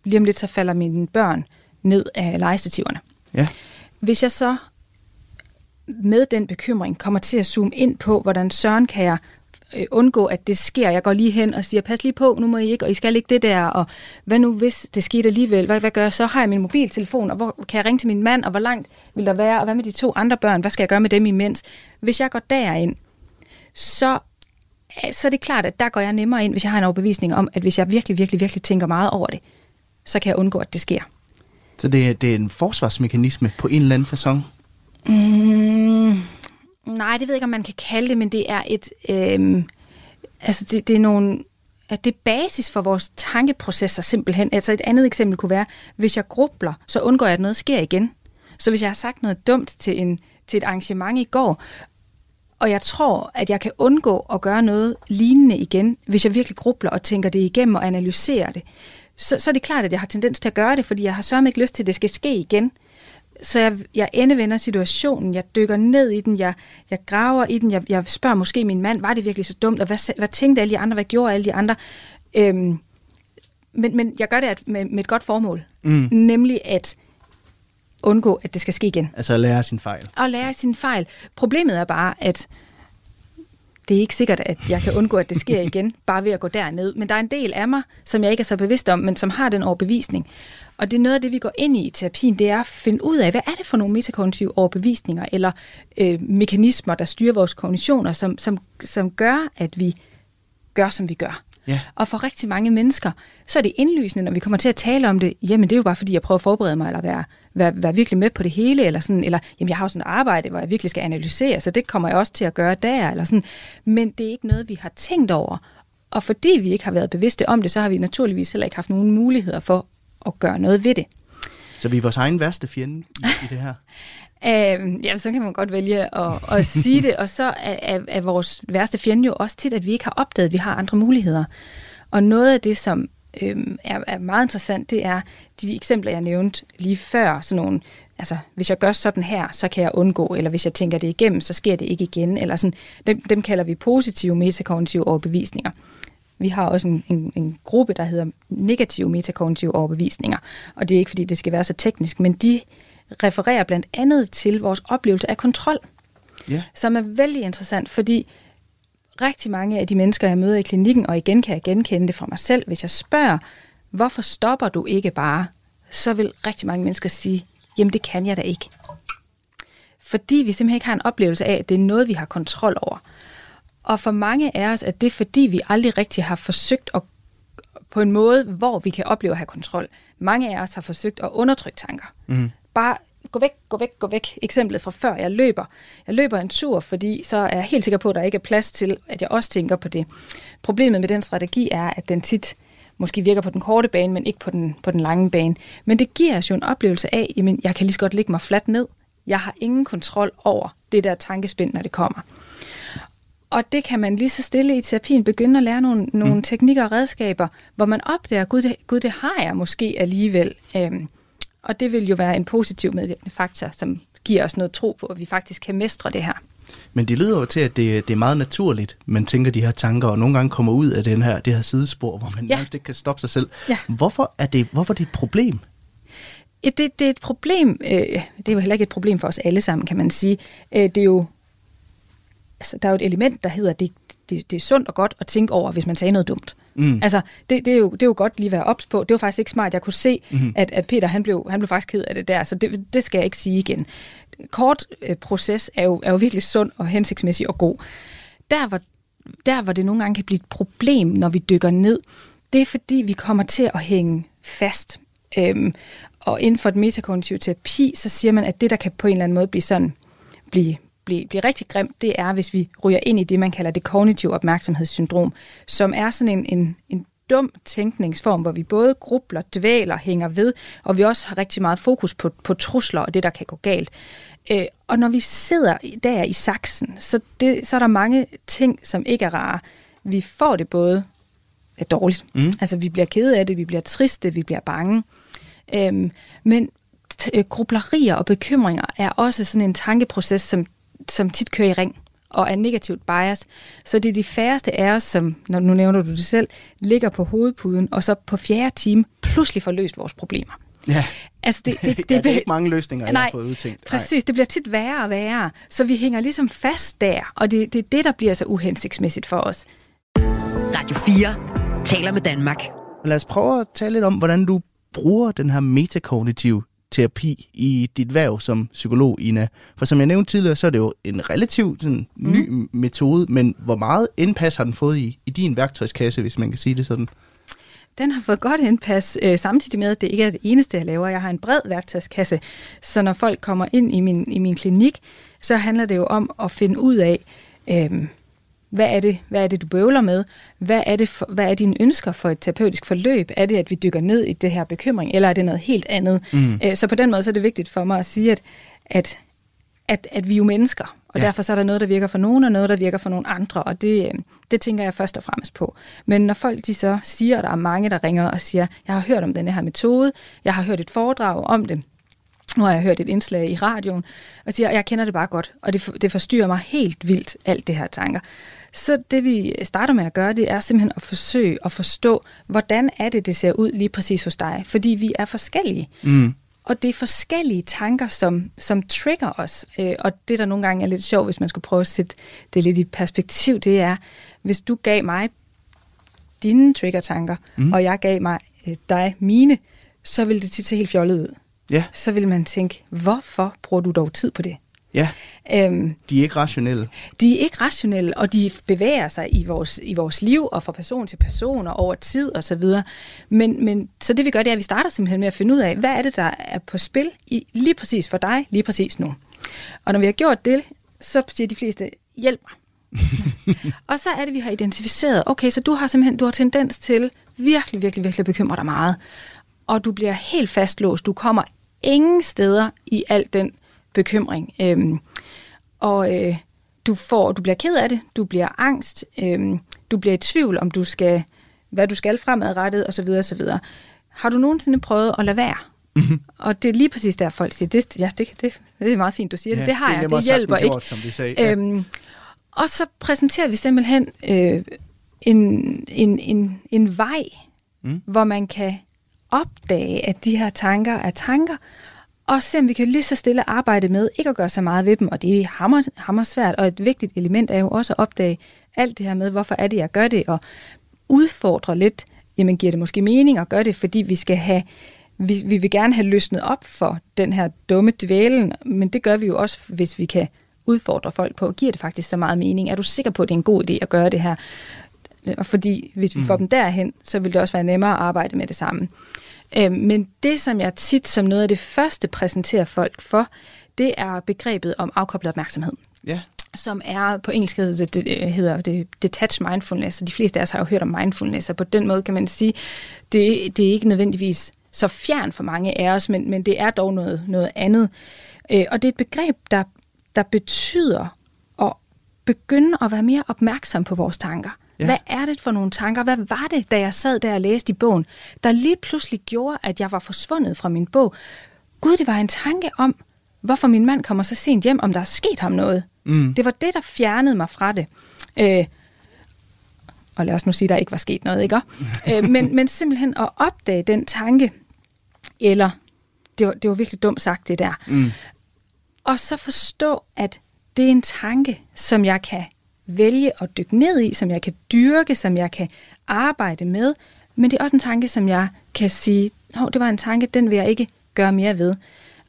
lige om lidt så falder mine børn ned af legestativerne. Ja. Hvis jeg så med den bekymring kommer til at zoome ind på, hvordan søren kan jeg øh, undgå, at det sker. Jeg går lige hen og siger, pas lige på, nu må I ikke, og I skal ikke det der, og hvad nu hvis det skete alligevel, hvad, hvad gør jeg så? Har jeg min mobiltelefon, og hvor kan jeg ringe til min mand, og hvor langt vil der være, og hvad med de to andre børn, hvad skal jeg gøre med dem imens? Hvis jeg går derind, så, så er det klart, at der går jeg nemmere ind, hvis jeg har en overbevisning om, at hvis jeg virkelig, virkelig, virkelig tænker meget over det, så kan jeg undgå, at det sker. Så det, det er en forsvarsmekanisme på en eller anden façon? Mm, nej, det ved jeg ikke, om man kan kalde det, men det er et... Øh, altså, det, det er nogle... At det er basis for vores tankeprocesser simpelthen. Altså et andet eksempel kunne være, hvis jeg grubler, så undgår jeg, at noget sker igen. Så hvis jeg har sagt noget dumt til, en, til et arrangement i går, og jeg tror, at jeg kan undgå at gøre noget lignende igen, hvis jeg virkelig grubler og tænker det igennem og analyserer det, så, så er det klart, at jeg har tendens til at gøre det, fordi jeg har sørget ikke lyst til, at det skal ske igen. Så jeg, jeg endevender situationen, jeg dykker ned i den, jeg, jeg graver i den, jeg, jeg spørger måske min mand, var det virkelig så dumt, og hvad, hvad tænkte alle de andre, hvad gjorde alle de andre? Øhm, men, men jeg gør det med, med et godt formål, mm. nemlig at undgå, at det skal ske igen. Altså at lære sin fejl. Og lære sin fejl. Problemet er bare, at det er ikke sikkert, at jeg kan undgå, at det sker igen, bare ved at gå derned. Men der er en del af mig, som jeg ikke er så bevidst om, men som har den overbevisning. Og det er noget af det, vi går ind i i terapien, det er at finde ud af, hvad er det for nogle metakognitive overbevisninger, eller øh, mekanismer, der styrer vores kognitioner, som, som, som gør, at vi gør, som vi gør. Ja. Og for rigtig mange mennesker, så er det indlysende, når vi kommer til at tale om det, jamen det er jo bare fordi, jeg prøver at forberede mig, eller være, være, være virkelig med på det hele, eller sådan, eller jamen jeg har jo sådan et arbejde, hvor jeg virkelig skal analysere, så det kommer jeg også til at gøre der, eller sådan. Men det er ikke noget, vi har tænkt over. Og fordi vi ikke har været bevidste om det, så har vi naturligvis heller ikke haft nogen muligheder for at gøre noget ved det. Så vi er vores egen værste fjende i, i det her. Øh, ja, så kan man godt vælge at, at sige det. Og så er, er, er vores værste fjende jo også tit, at vi ikke har opdaget, at vi har andre muligheder. Og noget af det, som øhm, er, er meget interessant, det er de eksempler, jeg nævnte lige før. Sådan nogle, altså, hvis jeg gør sådan her, så kan jeg undgå, eller hvis jeg tænker det igennem, så sker det ikke igen. Eller sådan, dem, dem kalder vi positive metakognitive overbevisninger. Vi har også en, en, en gruppe, der hedder negative metakognitive overbevisninger. Og det er ikke, fordi det skal være så teknisk, men de refererer blandt andet til vores oplevelse af kontrol, Ja. som er vældig interessant, fordi rigtig mange af de mennesker, jeg møder i klinikken, og igen kan jeg genkende det fra mig selv, hvis jeg spørger, hvorfor stopper du ikke bare, så vil rigtig mange mennesker sige, jamen det kan jeg da ikke. Fordi vi simpelthen ikke har en oplevelse af, at det er noget, vi har kontrol over. Og for mange af os er det, fordi vi aldrig rigtig har forsøgt at på en måde, hvor vi kan opleve at have kontrol. Mange af os har forsøgt at undertrykke tanker. Mm. Bare gå væk, gå væk, gå væk. Eksemplet fra før, jeg løber. Jeg løber en tur, fordi så er jeg helt sikker på, at der ikke er plads til, at jeg også tænker på det. Problemet med den strategi er, at den tit måske virker på den korte bane, men ikke på den, på den lange bane. Men det giver os jo en oplevelse af, at jeg kan lige så godt ligge mig fladt ned. Jeg har ingen kontrol over det der tankespind, når det kommer. Og det kan man lige så stille i terapien begynde at lære nogle, nogle mm. teknikker og redskaber, hvor man opdager, gud det, gud, det har jeg måske alligevel. Øhm, og det vil jo være en positiv medvirkende faktor, som giver os noget tro på, at vi faktisk kan mestre det her. Men det lyder jo til, at det, det er meget naturligt, man tænker de her tanker, og nogle gange kommer ud af den her, det her sidespor, hvor man Ja. nærmest ikke kan stoppe sig selv. Ja. Hvorfor, er det, hvorfor er det et problem? Det, det er et problem, øh, det er jo heller ikke et problem for os alle sammen, kan man sige. Øh, det er jo, altså, der er jo et element, der hedder, det, det, det er sundt og godt at tænke over, hvis man sagde noget dumt. Mm. Altså, det, det, er jo, det er jo godt lige at være ops på. Det var faktisk ikke smart. Jeg kunne se, mm. at, at Peter han blev, han blev faktisk ked af det der, så det, det skal jeg ikke sige igen. Kort øh, proces er jo, er jo virkelig sund og hensigtsmæssig og god. Der hvor, der, hvor det nogle gange kan blive et problem, når vi dykker ned, det er fordi, vi kommer til at hænge fast. Øhm, og inden for et metakognitiv terapi, så siger man, at det, der kan på en eller anden måde blive sådan, blive, blive, blive rigtig grimt, det er, hvis vi ryger ind i det, man kalder det kognitive opmærksomhedssyndrom, som er sådan en, en, en dum tænkningsform, hvor vi både grubler, dvæler, hænger ved, og vi også har rigtig meget fokus på, på trusler og det, der kan gå galt. Øh, og når vi sidder der i saksen, så, det, så er der mange ting, som ikke er rare. Vi får det både er dårligt. Mm. Altså, vi bliver kede af det, vi bliver triste, vi bliver bange. Øhm, men øh, grublerier og bekymringer er også sådan en tankeproces, som, som tit kører i ring og er negativt bias. Så det er de færreste af os, som, når nu nævner du det selv, ligger på hovedpuden, og så på fjerde time pludselig får løst vores problemer. Ja. Altså det, det, Det, ja, det er ikke mange løsninger, jeg har fået udtænkt. Nej. Præcis, det bliver tit værre og værre. Så vi hænger ligesom fast der, og det, det er det, der bliver så uhensigtsmæssigt for os. Radio 4 taler med Danmark. Lad os prøve at tale lidt om, hvordan du bruger den her metakognitive terapi i dit værv som psykolog, Ina. For som jeg nævnte tidligere, så er det jo en relativt sådan, ny mm. metode, men hvor meget indpas har den fået i, i din værktøjskasse, hvis man kan sige det sådan? Den har fået godt indpas, øh, samtidig med, at det ikke er det eneste, jeg laver. Jeg har en bred værktøjskasse, så når folk kommer ind i min, i min klinik, så handler det jo om at finde ud af, øh, hvad er, det, hvad er det, du bøvler med? Hvad er, det for, hvad er dine ønsker for et terapeutisk forløb? Er det, at vi dykker ned i det her bekymring, eller er det noget helt andet? Mm. Øh, så på den måde så er det vigtigt for mig at sige, at, at, at, at vi er jo mennesker, og Ja. derfor så er der noget, der virker for nogen, og noget, der virker for nogle andre, og det, øh, det tænker jeg først og fremmest på. Men når folk de så siger, og der er mange, der ringer og siger, jeg har hørt om den her metode, jeg har hørt et foredrag om det, nu har jeg hørt et indslag i radioen, og siger, jeg kender det bare godt, og det, det forstyrrer mig helt vildt, alt det her tanker. Så det vi starter med at gøre, det er simpelthen at forsøge at forstå, hvordan er det, det ser ud lige præcis hos dig. Fordi vi er forskellige. Mm. Og det er forskellige tanker, som, som trigger os. Øh, og det, der nogle gange er lidt sjovt, hvis man skulle prøve at sætte det lidt i perspektiv, det er, hvis du gav mig dine trigger-tanker, mm. og jeg gav mig øh, dig mine, så ville det tit se helt fjollet ud. Ja. Så vil man tænke, hvorfor bruger du dog tid på det? Ja, Øhm, de er ikke rationelle. de er ikke rationelle, og de bevæger sig i vores, i vores liv, og fra person til person, og over tid og så videre. Men, men så det vi gør, det er, at vi starter simpelthen med at finde ud af, hvad er det, der er på spil i, lige præcis for dig, lige præcis nu. Og når vi har gjort det, så siger de fleste, hjælp mig. og så er det, vi har identificeret, okay, så du har simpelthen du har tendens til virkelig, virkelig, virkelig at bekymre dig meget. Og du bliver helt fastlåst. Du kommer ingen steder i al den bekymring. Øhm, og øh, du får, du bliver ked af det, du bliver angst, øhm, du bliver i tvivl, om du skal, hvad du skal fremadrettet, osv. osv. Har du nogensinde prøvet at lade være? Mm-hmm. Og det er lige præcis der, folk siger, det, ja, det, det, det er meget fint, du siger ja, det. Det har er jeg, det hjælper ikke. gjort, som de sagde. Ja. Øhm, og så præsenterer vi simpelthen øh, en, en, en, en vej, mm. hvor man kan opdage, at de her tanker er tanker, og se om vi kan lige så stille arbejde med, ikke at gøre så meget ved dem, og det er hammer, hammer svært, og et vigtigt element er jo også at opdage alt det her med, hvorfor er det, jeg gør det, og udfordre lidt, jamen giver det måske mening at gøre det, fordi vi skal have, vi, vi vil gerne have løsnet op for den her dumme dvælen, men det gør vi jo også, hvis vi kan udfordre folk på, giver det faktisk så meget mening? Er du sikker på, at det er en god idé at gøre det her? Og fordi hvis vi får dem derhen, så vil det også være nemmere at arbejde med det samme. Øh, Men det, som jeg tit som noget af det første præsenterer folk for, det er begrebet om afkoblet opmærksomhed ja. som er på engelsk hedder det, det, hedder det detached mindfulness, og de fleste af os har jo hørt om mindfulness, og på den måde kan man sige, det, det er ikke nødvendigvis så fjern for mange af os, men, men det er dog noget, noget andet. Øh, og det er et begreb, der, der betyder at begynde at være mere opmærksom på vores tanker. Ja. Hvad er det for nogle tanker? Hvad var det, da jeg sad der og læste i bogen, der lige pludselig gjorde, at jeg var forsvundet fra min bog? Gud, det var en tanke om, hvorfor min mand kommer så sent hjem, om der er sket ham noget. Mm. Det var det, der fjernede mig fra det. Øh, og lad os nu sige, der ikke var sket noget, ikke? øh, men, men simpelthen at opdage den tanke, eller, det var, det var virkelig dumt sagt det der, mm. og så forstå, at det er en tanke, som jeg kan vælge at dykke ned i, som jeg kan dyrke, som jeg kan arbejde med, men det er også en tanke, som jeg kan sige, hov, det var en tanke, den vil jeg ikke gøre mere ved.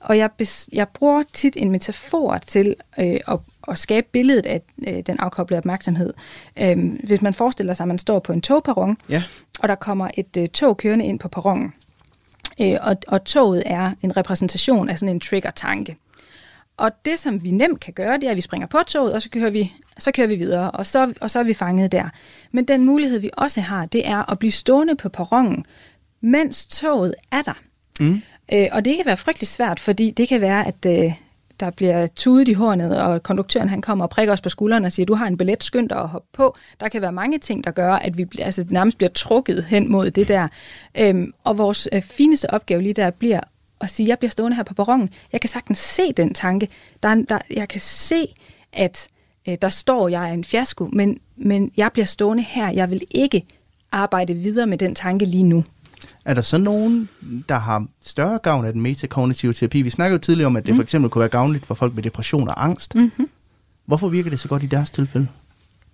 Og jeg, bes, jeg bruger tit en metafor til øh, at, at skabe billedet af øh, den afkoblede opmærksomhed. Øh, hvis man forestiller sig, at man står på en togperron, Ja. og der kommer et øh, tog kørende ind på perronen. Øh, og, og toget er en repræsentation af sådan en trigger-tanke. Og det, som vi nemt kan gøre, det er, at vi springer på toget, og så kører vi, så kører vi videre, og så, og så er vi fanget der. Men den mulighed, vi også har, det er at blive stående på perronen, mens toget er der. Mm. Øh, og det kan være frygtelig svært, fordi det kan være, at øh, der bliver tudet i hornet, og konduktøren han kommer og prikker os på skulderen og siger, du har en billet, skynd dig at hoppe på. Der kan være mange ting, der gør, at vi altså, nærmest bliver trukket hen mod det der. Øhm, og vores øh, fineste opgave lige der bliver at sige, jeg bliver stående her på perronen. Jeg kan sagtens se den tanke. Der, er der, jeg kan se, at øh, der står, jeg er en fiasko, men, men jeg bliver stående her. Jeg vil ikke arbejde videre med den tanke lige nu. Er der så nogen, der har større gavn af den metakognitive terapi? Vi snakkede jo tidligere om, at det for eksempel kunne være gavnligt for folk med depression og angst. Mm-hmm. Hvorfor virker det så godt i deres tilfælde?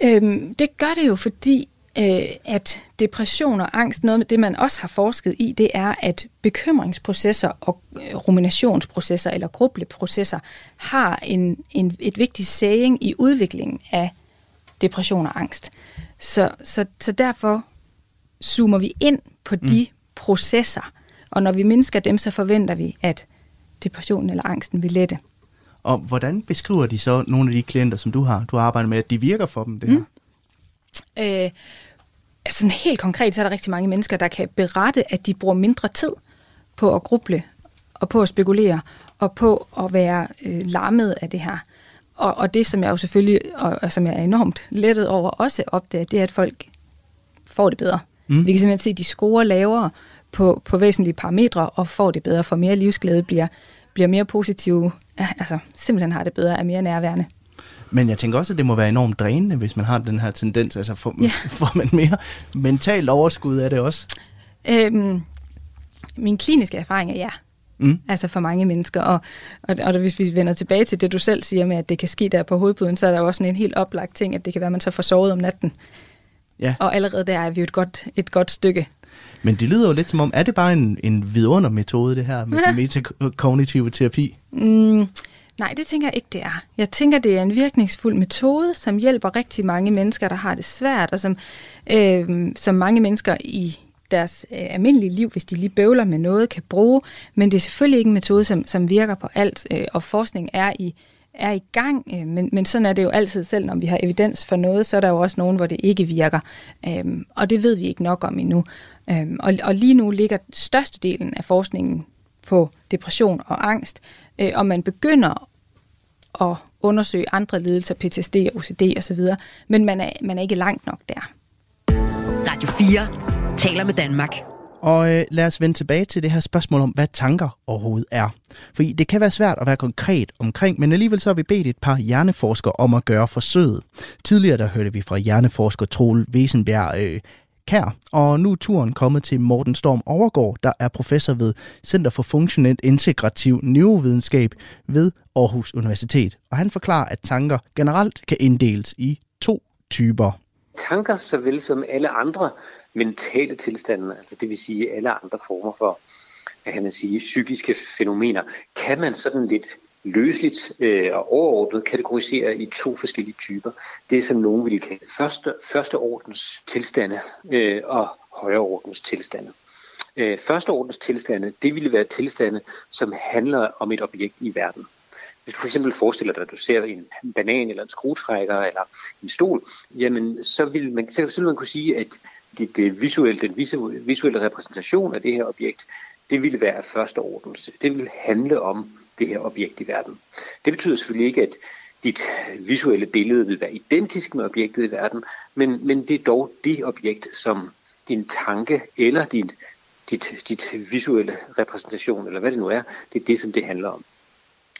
Øhm, det gør det jo, fordi øh, at depression og angst, noget med det, man også har forsket i, det er, at bekymringsprocesser og øh, ruminationsprocesser eller grubleprocesser har en, en, et vigtigt saying i udviklingen af depression og angst. Så, så, så derfor zoomer vi ind på de mm. processer, og når vi mindsker dem, så forventer vi, at depressionen eller angsten vil lette. Og hvordan beskriver de så nogle af de klienter, som du har, du har arbejdet med, at de virker for dem, det her? Øh, altså sådan helt konkret, så er der rigtig mange mennesker, der kan berette, at de bruger mindre tid på at gruble, og på at spekulere, og på at være øh, larmet af det her. Og, og det, som jeg jo selvfølgelig, og, og som jeg er enormt lettet over også opdager, det er, at folk får det bedre. Mm. Vi kan simpelthen se, at de scorer lavere på, på væsentlige parametre, og får det bedre, for mere livsglæde bliver, bliver mere positive, ja, altså simpelthen har det bedre, er mere nærværende. Men jeg tænker også, at det må være enormt drænende, hvis man har den her tendens. Altså får, Ja. får man mere mentalt overskud af det også? Øhm, min kliniske erfaring er ja. Mm. Altså for mange mennesker. Og, og, og hvis vi vender tilbage til det, du selv siger med, at det kan ske der på hovedpuden, så er der jo også sådan en helt oplagt ting, at det kan være, at man så får sovet om natten. Ja. Og allerede der er vi jo et godt, et godt stykke. Men det lyder jo lidt som om, er det bare en, en vidundermetode, det her med ja. metakognitive terapi? Mm, nej, det tænker jeg ikke, det er. Jeg tænker, det er en virkningsfuld metode, som hjælper rigtig mange mennesker, der har det svært, og som, øh, som mange mennesker i deres øh, almindelige liv, hvis de lige bøvler med noget, kan bruge. Men det er selvfølgelig ikke en metode, som, som virker på alt, øh, og forskning er i er i gang, øh, men, men sådan er det jo altid selv, når vi har evidens for noget, så er der jo også nogen, hvor det ikke virker, øhm, og det ved vi ikke nok om endnu. Øhm, og, og lige nu ligger størstedelen af forskningen på depression og angst, øh, og man begynder at undersøge andre lidelser, PTSD og OCD osv., men man er, man er ikke langt nok der. Radio 4 taler med Danmark. Og øh, lad os vende tilbage til det her spørgsmål om, hvad tanker overhovedet er. Fordi det kan være svært at være konkret omkring, men alligevel så har vi bedt et par hjerneforskere om at gøre forsøget. Tidligere der hørte vi fra hjerneforsker Troel Wesenbjerg øh, Kær, og nu er turen kommet til Morten Storm Overgaard, der er professor ved Center for Funktionelt Integrativ Neurovidenskab ved Aarhus Universitet. Og han forklarer, at tanker generelt kan inddeles i to typer. Tanker, såvel som alle andre mentale tilstande, altså det vil sige alle andre former for, hvad kan man sige, psykiske fænomener, kan man sådan lidt løsligt øh, og overordnet kategorisere i to forskellige typer. Det som nogen vil kalde første, første ordens tilstande øh, og højere ordens tilstande. Øh, første ordens tilstande, det ville være tilstande, som handler om et objekt i verden. Hvis du for eksempel forestiller dig, at du ser en banan eller en skruetrækker eller en stol, jamen så vil man, så vil man kunne sige, at det, det visuelle, den visuelle repræsentation af det her objekt, det ville være første ordens. Det vil handle om det her objekt i verden. Det betyder selvfølgelig ikke, at dit visuelle billede vil være identisk med objektet i verden, men, men det er dog det objekt, som din tanke eller din, dit, dit visuelle repræsentation, eller hvad det nu er, det er det, som det handler om.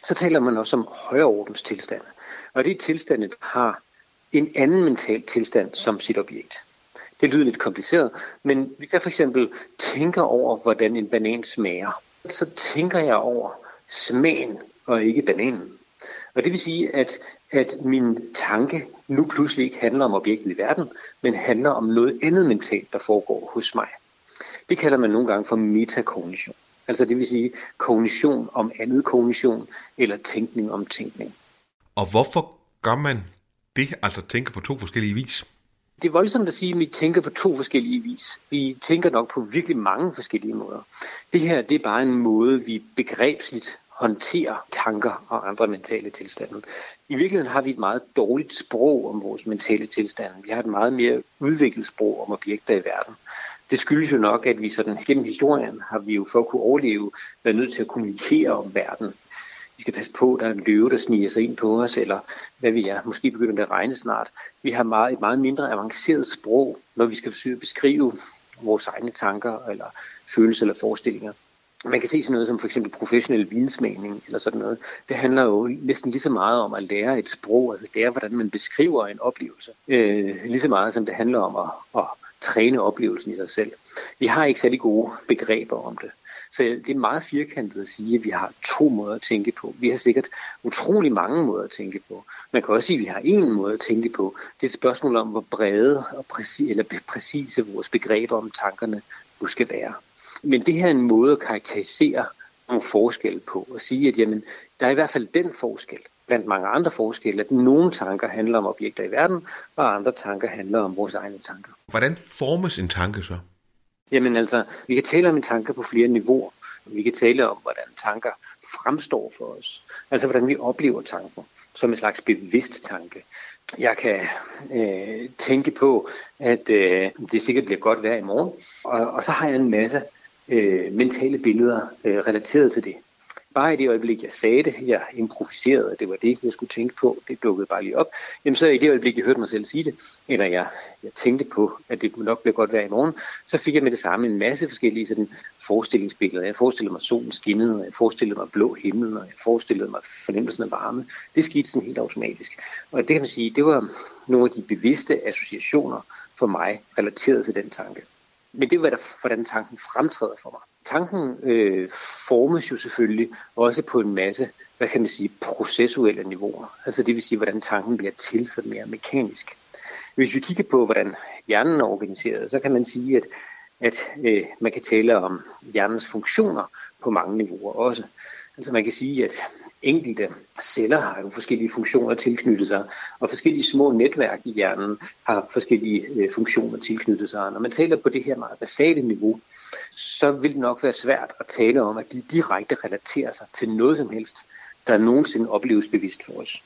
Så taler man også om højere ordens tilstande. Og det er tilstande, der har en anden mental tilstand som sit objekt. Det lyder lidt kompliceret, men hvis jeg for eksempel tænker over, hvordan en banan smager, så tænker jeg over smagen og ikke bananen. Og det vil sige, at, at min tanke nu pludselig ikke handler om objektet i verden, men handler om noget andet mentalt, der foregår hos mig. Det kalder man nogle gange for metakognition. Altså det vil sige kognition om andet kognition, eller tænkning om tænkning. Og hvorfor gør man det, altså tænker på to forskellige vis? Det er voldsomt at sige, at vi tænker på to forskellige vis. Vi tænker nok på virkelig mange forskellige måder. Det her det er bare en måde, vi begrebsligt håndtere tanker og andre mentale tilstande. I virkeligheden har vi et meget dårligt sprog om vores mentale tilstande. Vi har et meget mere udviklet sprog om objekter i verden. Det skyldes jo nok, at vi sådan gennem historien har vi jo for at kunne overleve været nødt til at kommunikere om verden. Vi skal passe på, at der er en løve, der sniger sig ind på os, eller hvad vi er. Måske begynder det at regne snart. Vi har meget, et meget mindre avanceret sprog, når vi skal forsøge at beskrive vores egne tanker, eller følelser eller forestillinger. Man kan se sådan noget som for eksempel professionel vinsmagning eller sådan noget. Det handler jo næsten lige så meget om at lære et sprog, altså lære, hvordan man beskriver en oplevelse. Øh, lige så meget som det handler om at, at træne oplevelsen i sig selv. Vi har ikke særlig gode begreber om det. Så det er meget firkantet at sige, at vi har to måder at tænke på. Vi har sikkert utrolig mange måder at tænke på. Man kan også sige, at vi har én måde at tænke på. Det er et spørgsmål om, hvor brede og præcise, eller præcise vores begreber om tankerne nu skal være. Men det her er en måde at karakterisere nogle forskelle på, og sige, at jamen, der er i hvert fald den forskel blandt mange andre forskelle, at nogle tanker handler om objekter i verden, og andre tanker handler om vores egne tanker. Hvordan formes en tanke så? Jamen altså, vi kan tale om en tanke på flere niveauer. Vi kan tale om, hvordan tanker fremstår for os. Altså, hvordan vi oplever tanker som en slags bevidst tanke. Jeg kan øh, tænke på, at øh, det sikkert bliver godt vejr i morgen, og, og så har jeg en masse øh, mentale billeder øh, relateret til det. Bare i det øjeblik, jeg sagde det, jeg improviserede, at det var det, jeg skulle tænke på, det dukkede bare lige op, jamen så i det øjeblik, jeg hørte mig selv sige det, eller jeg, jeg tænkte på, at det nok blev godt være i morgen, så fik jeg med det samme en masse forskellige sådan, forestillingsbilleder. Jeg forestillede mig solen skinnede, og jeg forestillede mig blå himmel, og jeg forestillede mig fornemmelsen af varme. Det skete sådan helt automatisk. Og det kan man sige, det var nogle af de bevidste associationer for mig, relateret til den tanke. Men det er, hvordan tanken fremtræder for mig. tanken øh, formes jo selvfølgelig også på en masse, hvad kan man sige, processuelle niveauer. Altså det vil sige, hvordan tanken bliver til sådan mere mekanisk. Hvis vi kigger på, hvordan hjernen er organiseret, så kan man sige, at, at øh, man kan tale om hjernens funktioner på mange niveauer også. Altså man kan sige, at enkelte celler har jo forskellige funktioner tilknyttet sig, og forskellige små netværk i hjernen har forskellige øh, funktioner tilknyttet sig. Når man taler på det her meget basale niveau, så vil det nok være svært at tale om, at de direkte relaterer sig til noget som helst, der nogensinde opleves bevidst for os.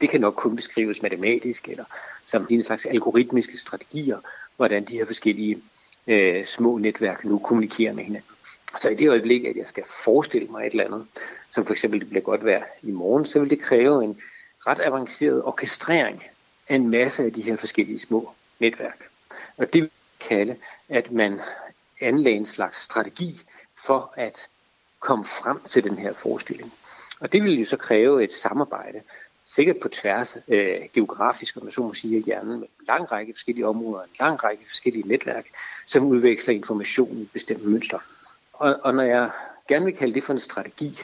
Det kan nok kun beskrives matematisk eller som en slags algoritmiske strategier, hvordan de her forskellige øh, små netværk nu kommunikerer med hinanden. Så i det øjeblik, at jeg skal forestille mig et eller andet, som for eksempel det bliver godt vejr i morgen, så vil det kræve en ret avanceret orkestrering af en masse af de her forskellige små netværk. Og det vil kalde, at man anlagde en slags strategi for at komme frem til den her forestilling. Og det vil jo så kræve et samarbejde, sikkert på tværs øh, geografisk, om man så må sige, af hjernen, med en lang række forskellige områder, en lang række forskellige netværk, som udveksler information i bestemte mønstre. Og, og når jeg gerne vil kalde det for en strategi,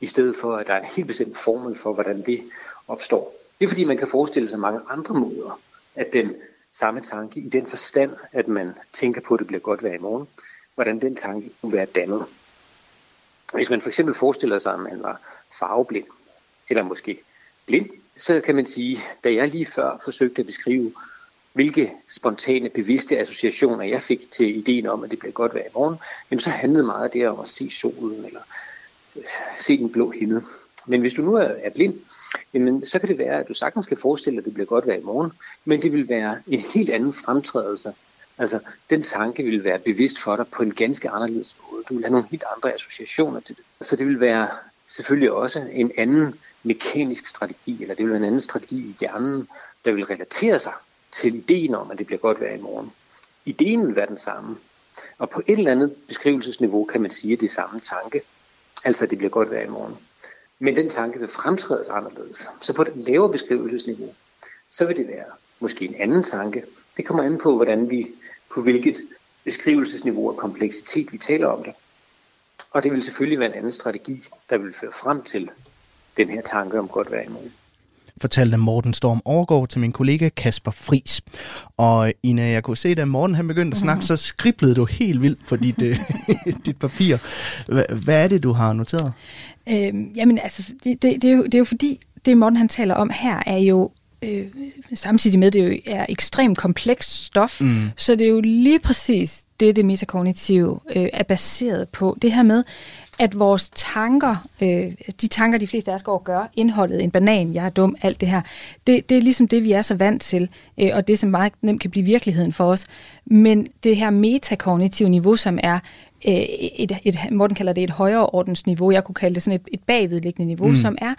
i stedet for at der er en helt bestemt formel for, hvordan det opstår, det er fordi, man kan forestille sig mange andre måder, at den samme tanke i den forstand, at man tænker på, at det bliver godt vejr i morgen, hvordan den tanke kunne være dannet. Hvis man for eksempel forestiller sig, at man var farveblind, eller måske blind, så kan man sige, da jeg lige før forsøgte at beskrive, hvilke spontane, bevidste associationer jeg fik til ideen om, at det bliver godt vejr i morgen, jamen så handlede meget det om at se solen, eller øh, se den blå himmel. Men hvis du nu er blind, jamen, så kan det være, at du sagtens kan forestille dig, at det bliver godt vejr i morgen, men det vil være en helt anden fremtrædelse. Altså, den tanke vil være bevidst for dig på en ganske anderledes måde. Du vil have nogle helt andre associationer til det. Så det vil være selvfølgelig også en anden mekanisk strategi, eller det vil være en anden strategi i hjernen, der vil relatere sig til ideen om, at det bliver godt vejr i morgen. Ideen vil være den samme. Og på et eller andet beskrivelsesniveau kan man sige, at det er samme tanke. Altså, at det bliver godt vejr i morgen. Men den tanke vil fremtrædes anderledes. Så på et lavere beskrivelsesniveau, så vil det være måske en anden tanke. Det kommer an på, hvordan vi, på hvilket beskrivelsesniveau og kompleksitet vi taler om det. Og det vil selvfølgelig være en anden strategi, der vil føre frem til den her tanke om godt vejr i morgen fortalte Morten Storm overgår til min kollega Kasper Fris. Og Ina, jeg kunne se, da Morten han begyndte at snakke, så skriblede du helt vildt på dit, øh, dit papir. Hvad er det, du har noteret? Øhm, jamen altså, det, det, det, er jo, det er jo fordi, det Morten han taler om her, er jo øh, samtidig med, at det jo er ekstremt komplekst stof, mm. så det er jo lige præcis det, det metakognitive øh, er baseret på. Det her med, at vores tanker, øh, de tanker, de fleste af os går og gør, indholdet, en banan, jeg er dum, alt det her, det, det er ligesom det, vi er så vant til, øh, og det, som meget nemt kan blive virkeligheden for os. Men det her metakognitive niveau, som er øh, et, et, Morten kalder det et højere ordensniveau, jeg kunne kalde det sådan et, et bagvedliggende niveau, mm. som er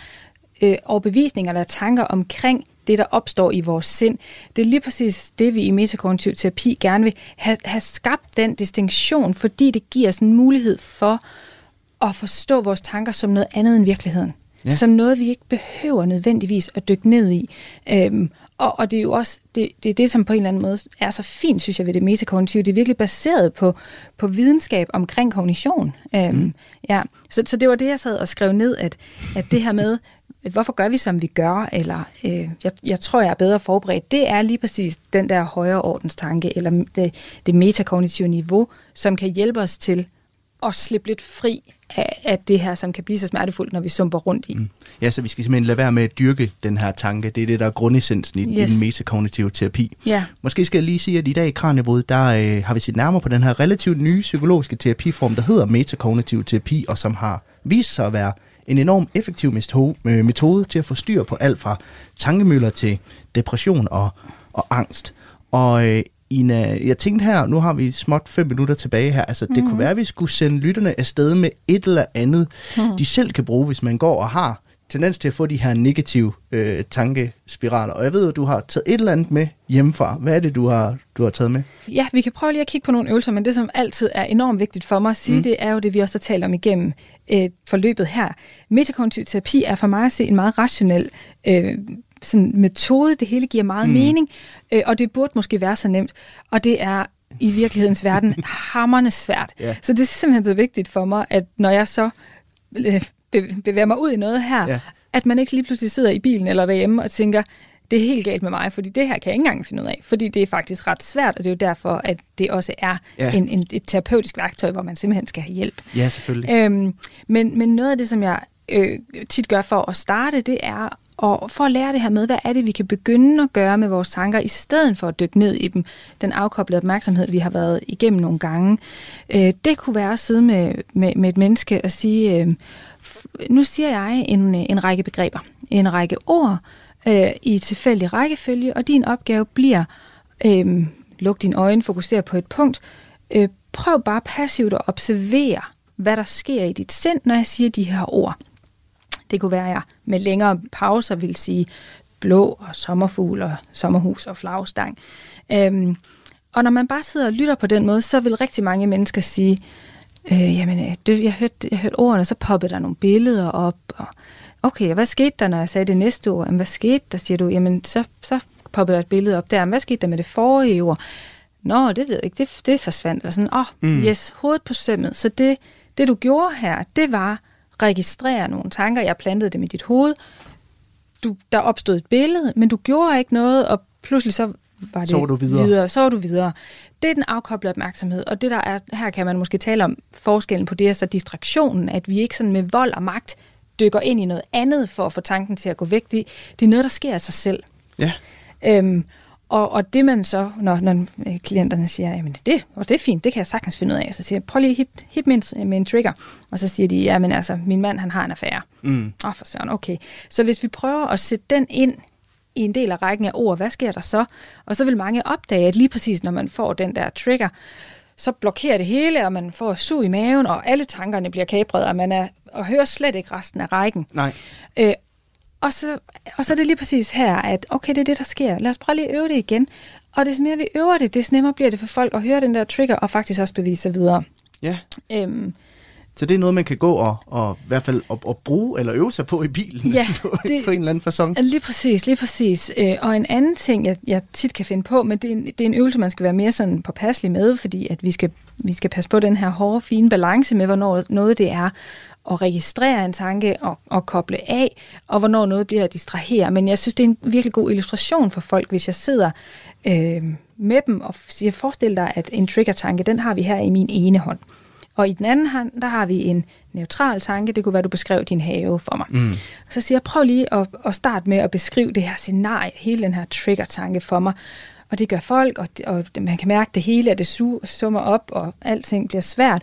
øh, overbevisninger eller tanker omkring det, der opstår i vores sind. Det er lige præcis det, vi i metakognitiv terapi gerne vil have, have skabt den distinktion, fordi det giver os en mulighed for at forstå vores tanker som noget andet end virkeligheden. Ja. Som noget, vi ikke behøver nødvendigvis at dykke ned i. Øhm, og, og det er jo også det, det, er det, som på en eller anden måde er så fint, synes jeg, ved det metakognitive. Det er virkelig baseret på, på videnskab omkring kognition. Øhm, mm. ja. så, så det var det, jeg sad og skrev ned, at, at det her med, hvorfor gør vi, som vi gør, eller øh, jeg, jeg tror, jeg er bedre forberedt, det er lige præcis den der højere ordenstanke, eller det, det metakognitive niveau, som kan hjælpe os til at slippe lidt fri af, af det her, som kan blive så smertefuldt, når vi sumper rundt i. Mm. Ja, så vi skal simpelthen lade være med at dyrke den her tanke. Det er det, der er grundessensen i, yes. i den metakognitive terapi. Ja. Måske skal jeg lige sige, at i dag i Kranjebrud, der øh, har vi set nærmere på den her relativt nye psykologiske terapiform, der hedder metakognitiv terapi, og som har vist sig at være en enorm effektiv øh, metode til at få styr på alt fra tankemøller til depression og, og angst. Og øh, Ina, jeg tænkte her, nu har vi småt fem minutter tilbage her, altså mm. det kunne mhm. være, at vi skulle sende lytterne afsted med et eller andet, mm. de selv kan bruge, hvis man går og har tendens til at få de her negative øh, tankespiraler. Og jeg ved, at du har taget et eller andet med hjemmefra. Hvad er det, du har, du har taget med? Ja, vi kan prøve lige at kigge på nogle øvelser, men det, som altid er enormt vigtigt for mig at sige, mm. det er jo det, vi også har talt om igennem øh, forløbet her. Metakognitiv terapi er for mig at se en meget rationel øh, sådan metode. Det hele giver meget mm. mening, øh, og det burde måske være så nemt. Og det er i virkelighedens verden hammerne svært. Ja. Så det er simpelthen så vigtigt for mig, at når jeg så øh, be- bevæger mig ud i noget her, ja. at man ikke lige pludselig sidder i bilen eller derhjemme og tænker, det er helt galt med mig, fordi det her kan jeg ikke engang finde ud af. Fordi det er faktisk ret svært, og det er jo derfor, at det også er ja. en, en, et terapeutisk værktøj, hvor man simpelthen skal have hjælp. Ja, selvfølgelig. Øhm, men, men noget af det, som jeg øh, tit gør for at starte, det er og for at lære det her med, hvad er det, vi kan begynde at gøre med vores tanker, i stedet for at dykke ned i dem. Den afkoblede opmærksomhed, vi har været igennem nogle gange. Øh, det kunne være at sidde med, med, med et menneske og sige, øh, nu siger jeg en, en række begreber, en række ord øh, i tilfældig rækkefølge, og din opgave bliver, øh, luk dine øjne, fokusere på et punkt, øh, prøv bare passivt at observere, hvad der sker i dit sind, når jeg siger de her ord. Det kunne være, at jeg med længere pauser vil sige blå og sommerfugl og sommerhus og flagstang. Øhm, og når man bare sidder og lytter på den måde, så vil rigtig mange mennesker sige, øh, jamen, øh, det, jeg, hørte, jeg hørte ordene, så poppede der nogle billeder op. Og, okay, hvad skete der, når jeg sagde det næste ord? Jamen, hvad skete der, siger du? Jamen, så, så poppede der et billede op der. Men hvad skete der med det forrige ord? Nå, det ved jeg ikke, det, det forsvandt. Og sådan, åh, oh, mm. yes, hovedet på sømmet. Så det, det, du gjorde her, det var registrere nogle tanker. Jeg plantede dem i dit hoved. Du, der opstod et billede, men du gjorde ikke noget, og pludselig så var det Så var du videre. videre. Så var du videre. Det er den afkoblede opmærksomhed, og det der er, her kan man måske tale om forskellen på det, og så distraktionen, at vi ikke sådan med vold og magt dykker ind i noget andet for at få tanken til at gå væk. Det, det er noget, der sker af sig selv. Ja. Øhm, og, og det man så, når, når øh, klienterne siger, jamen det, og det er fint, det kan jeg sagtens finde ud af, så siger jeg, prøv lige hit, hit med, en, med en trigger. Og så siger de, ja, men altså, min mand, han har en affære. Mm. Åh, for søren, okay. Så hvis vi prøver at sætte den ind i en del af rækken af ord, hvad sker der så? Og så vil mange opdage, at lige præcis når man får den der trigger, så blokerer det hele, og man får sug i maven, og alle tankerne bliver kapret, og man er, og hører slet ikke resten af rækken. Nej. Øh, og, så, og så er det lige præcis her, at okay, det er det, der sker. Lad os prøve lige at øve det igen. Og des mere vi øver det, des nemmere bliver det for folk at høre den der trigger, og faktisk også bevise sig videre. Ja. Øhm, Så det er noget, man kan gå og, og i hvert fald at, at bruge eller øve sig på i bilen Ja, på, det- på en eller anden fasong. Lige præcis, lige præcis. Øh, og en anden ting, jeg, jeg tit kan finde på, men det er, en, det er en øvelse, man skal være mere sådan påpasselig med, fordi at vi skal, vi skal passe på den her hårde, fine balance med, hvornår noget det er at registrere en tanke og, og koble af, og hvornår noget bliver at distrahere. Men jeg synes, det er en virkelig god illustration for folk, hvis jeg sidder øh, med dem og siger, forestil dig, at en trigger-tanke, den har vi her i min ene hånd. Og i den anden hånd, der har vi en neutral tanke. Det kunne være, du beskrev din have for mig. Mm. Så siger jeg, prøv lige at, at starte med at beskrive det her scenarie, hele den her trigger-tanke for mig. Og det gør folk, og, og man kan mærke det hele, at det su- summer op, og alting bliver svært.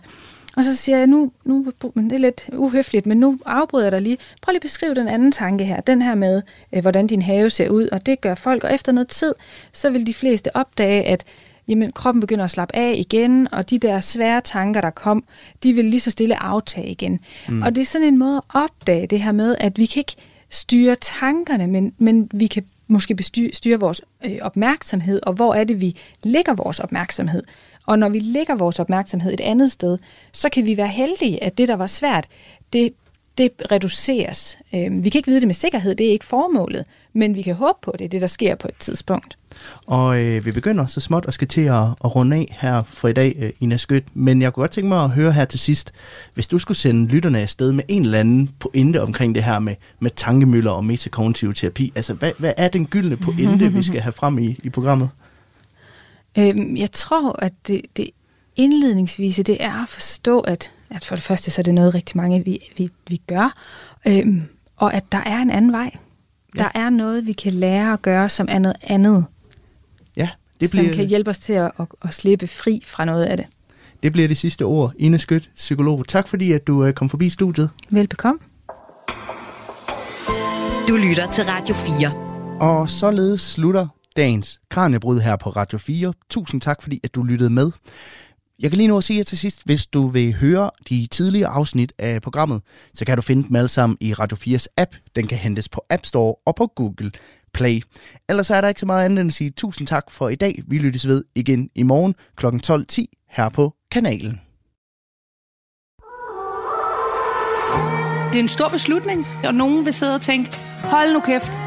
Og så siger jeg, nu, nu men det er lidt uhøfligt, men nu afbryder jeg dig lige. Prøv lige at beskrive den anden tanke her. Den her med, øh, hvordan din have ser ud, og det gør folk. Og efter noget tid, så vil de fleste opdage, at jamen, kroppen begynder at slappe af igen, og de der svære tanker, der kom, de vil lige så stille aftage igen. Mm. Og det er sådan en måde at opdage det her med, at vi kan ikke styre tankerne, men, men vi kan måske bestyre, styre vores øh, opmærksomhed, og hvor er det, vi lægger vores opmærksomhed. Og når vi lægger vores opmærksomhed et andet sted, så kan vi være heldige, at det, der var svært, det, det reduceres. Øh, vi kan ikke vide det med sikkerhed, det er ikke formålet, men vi kan håbe på, det er det, der sker på et tidspunkt. Og øh, vi begynder så småt at skal til at, at runde af her for i dag, øh, Ina Skødt. Men jeg kunne godt tænke mig at høre her til sidst, hvis du skulle sende lytterne afsted med en eller anden pointe omkring det her med, med tankemøller og metakognitiv terapi. Altså, hvad, hvad er den gyldne pointe, vi skal have frem i, i programmet? Øhm, jeg tror, at det, det indledningsvise, det er at forstå, at, at for det første, så er det noget rigtig mange, vi, vi, vi gør, øhm, og at der er en anden vej. Ja. Der er noget, vi kan lære at gøre, som er noget andet, Ja, det som bliver, kan hjælpe os til at, at, at slippe fri fra noget af det. det bliver det sidste ord. Ina Skødt, psykolog. Tak fordi, at du øh, kom forbi studiet. Velbekomme. Du lytter til Radio 4. Og således slutter dagens Kranjebrud her på Radio 4. Tusind tak, fordi at du lyttede med. Jeg kan lige nu at sige jer til sidst, hvis du vil høre de tidligere afsnit af programmet, så kan du finde dem alle sammen i Radio 4's app. Den kan hentes på App Store og på Google Play. Ellers er der ikke så meget andet end at sige tusind tak for i dag. Vi lyttes ved igen i morgen kl. 12.10 her på kanalen. Det er en stor beslutning, og nogen vil sidde og tænke, hold nu kæft,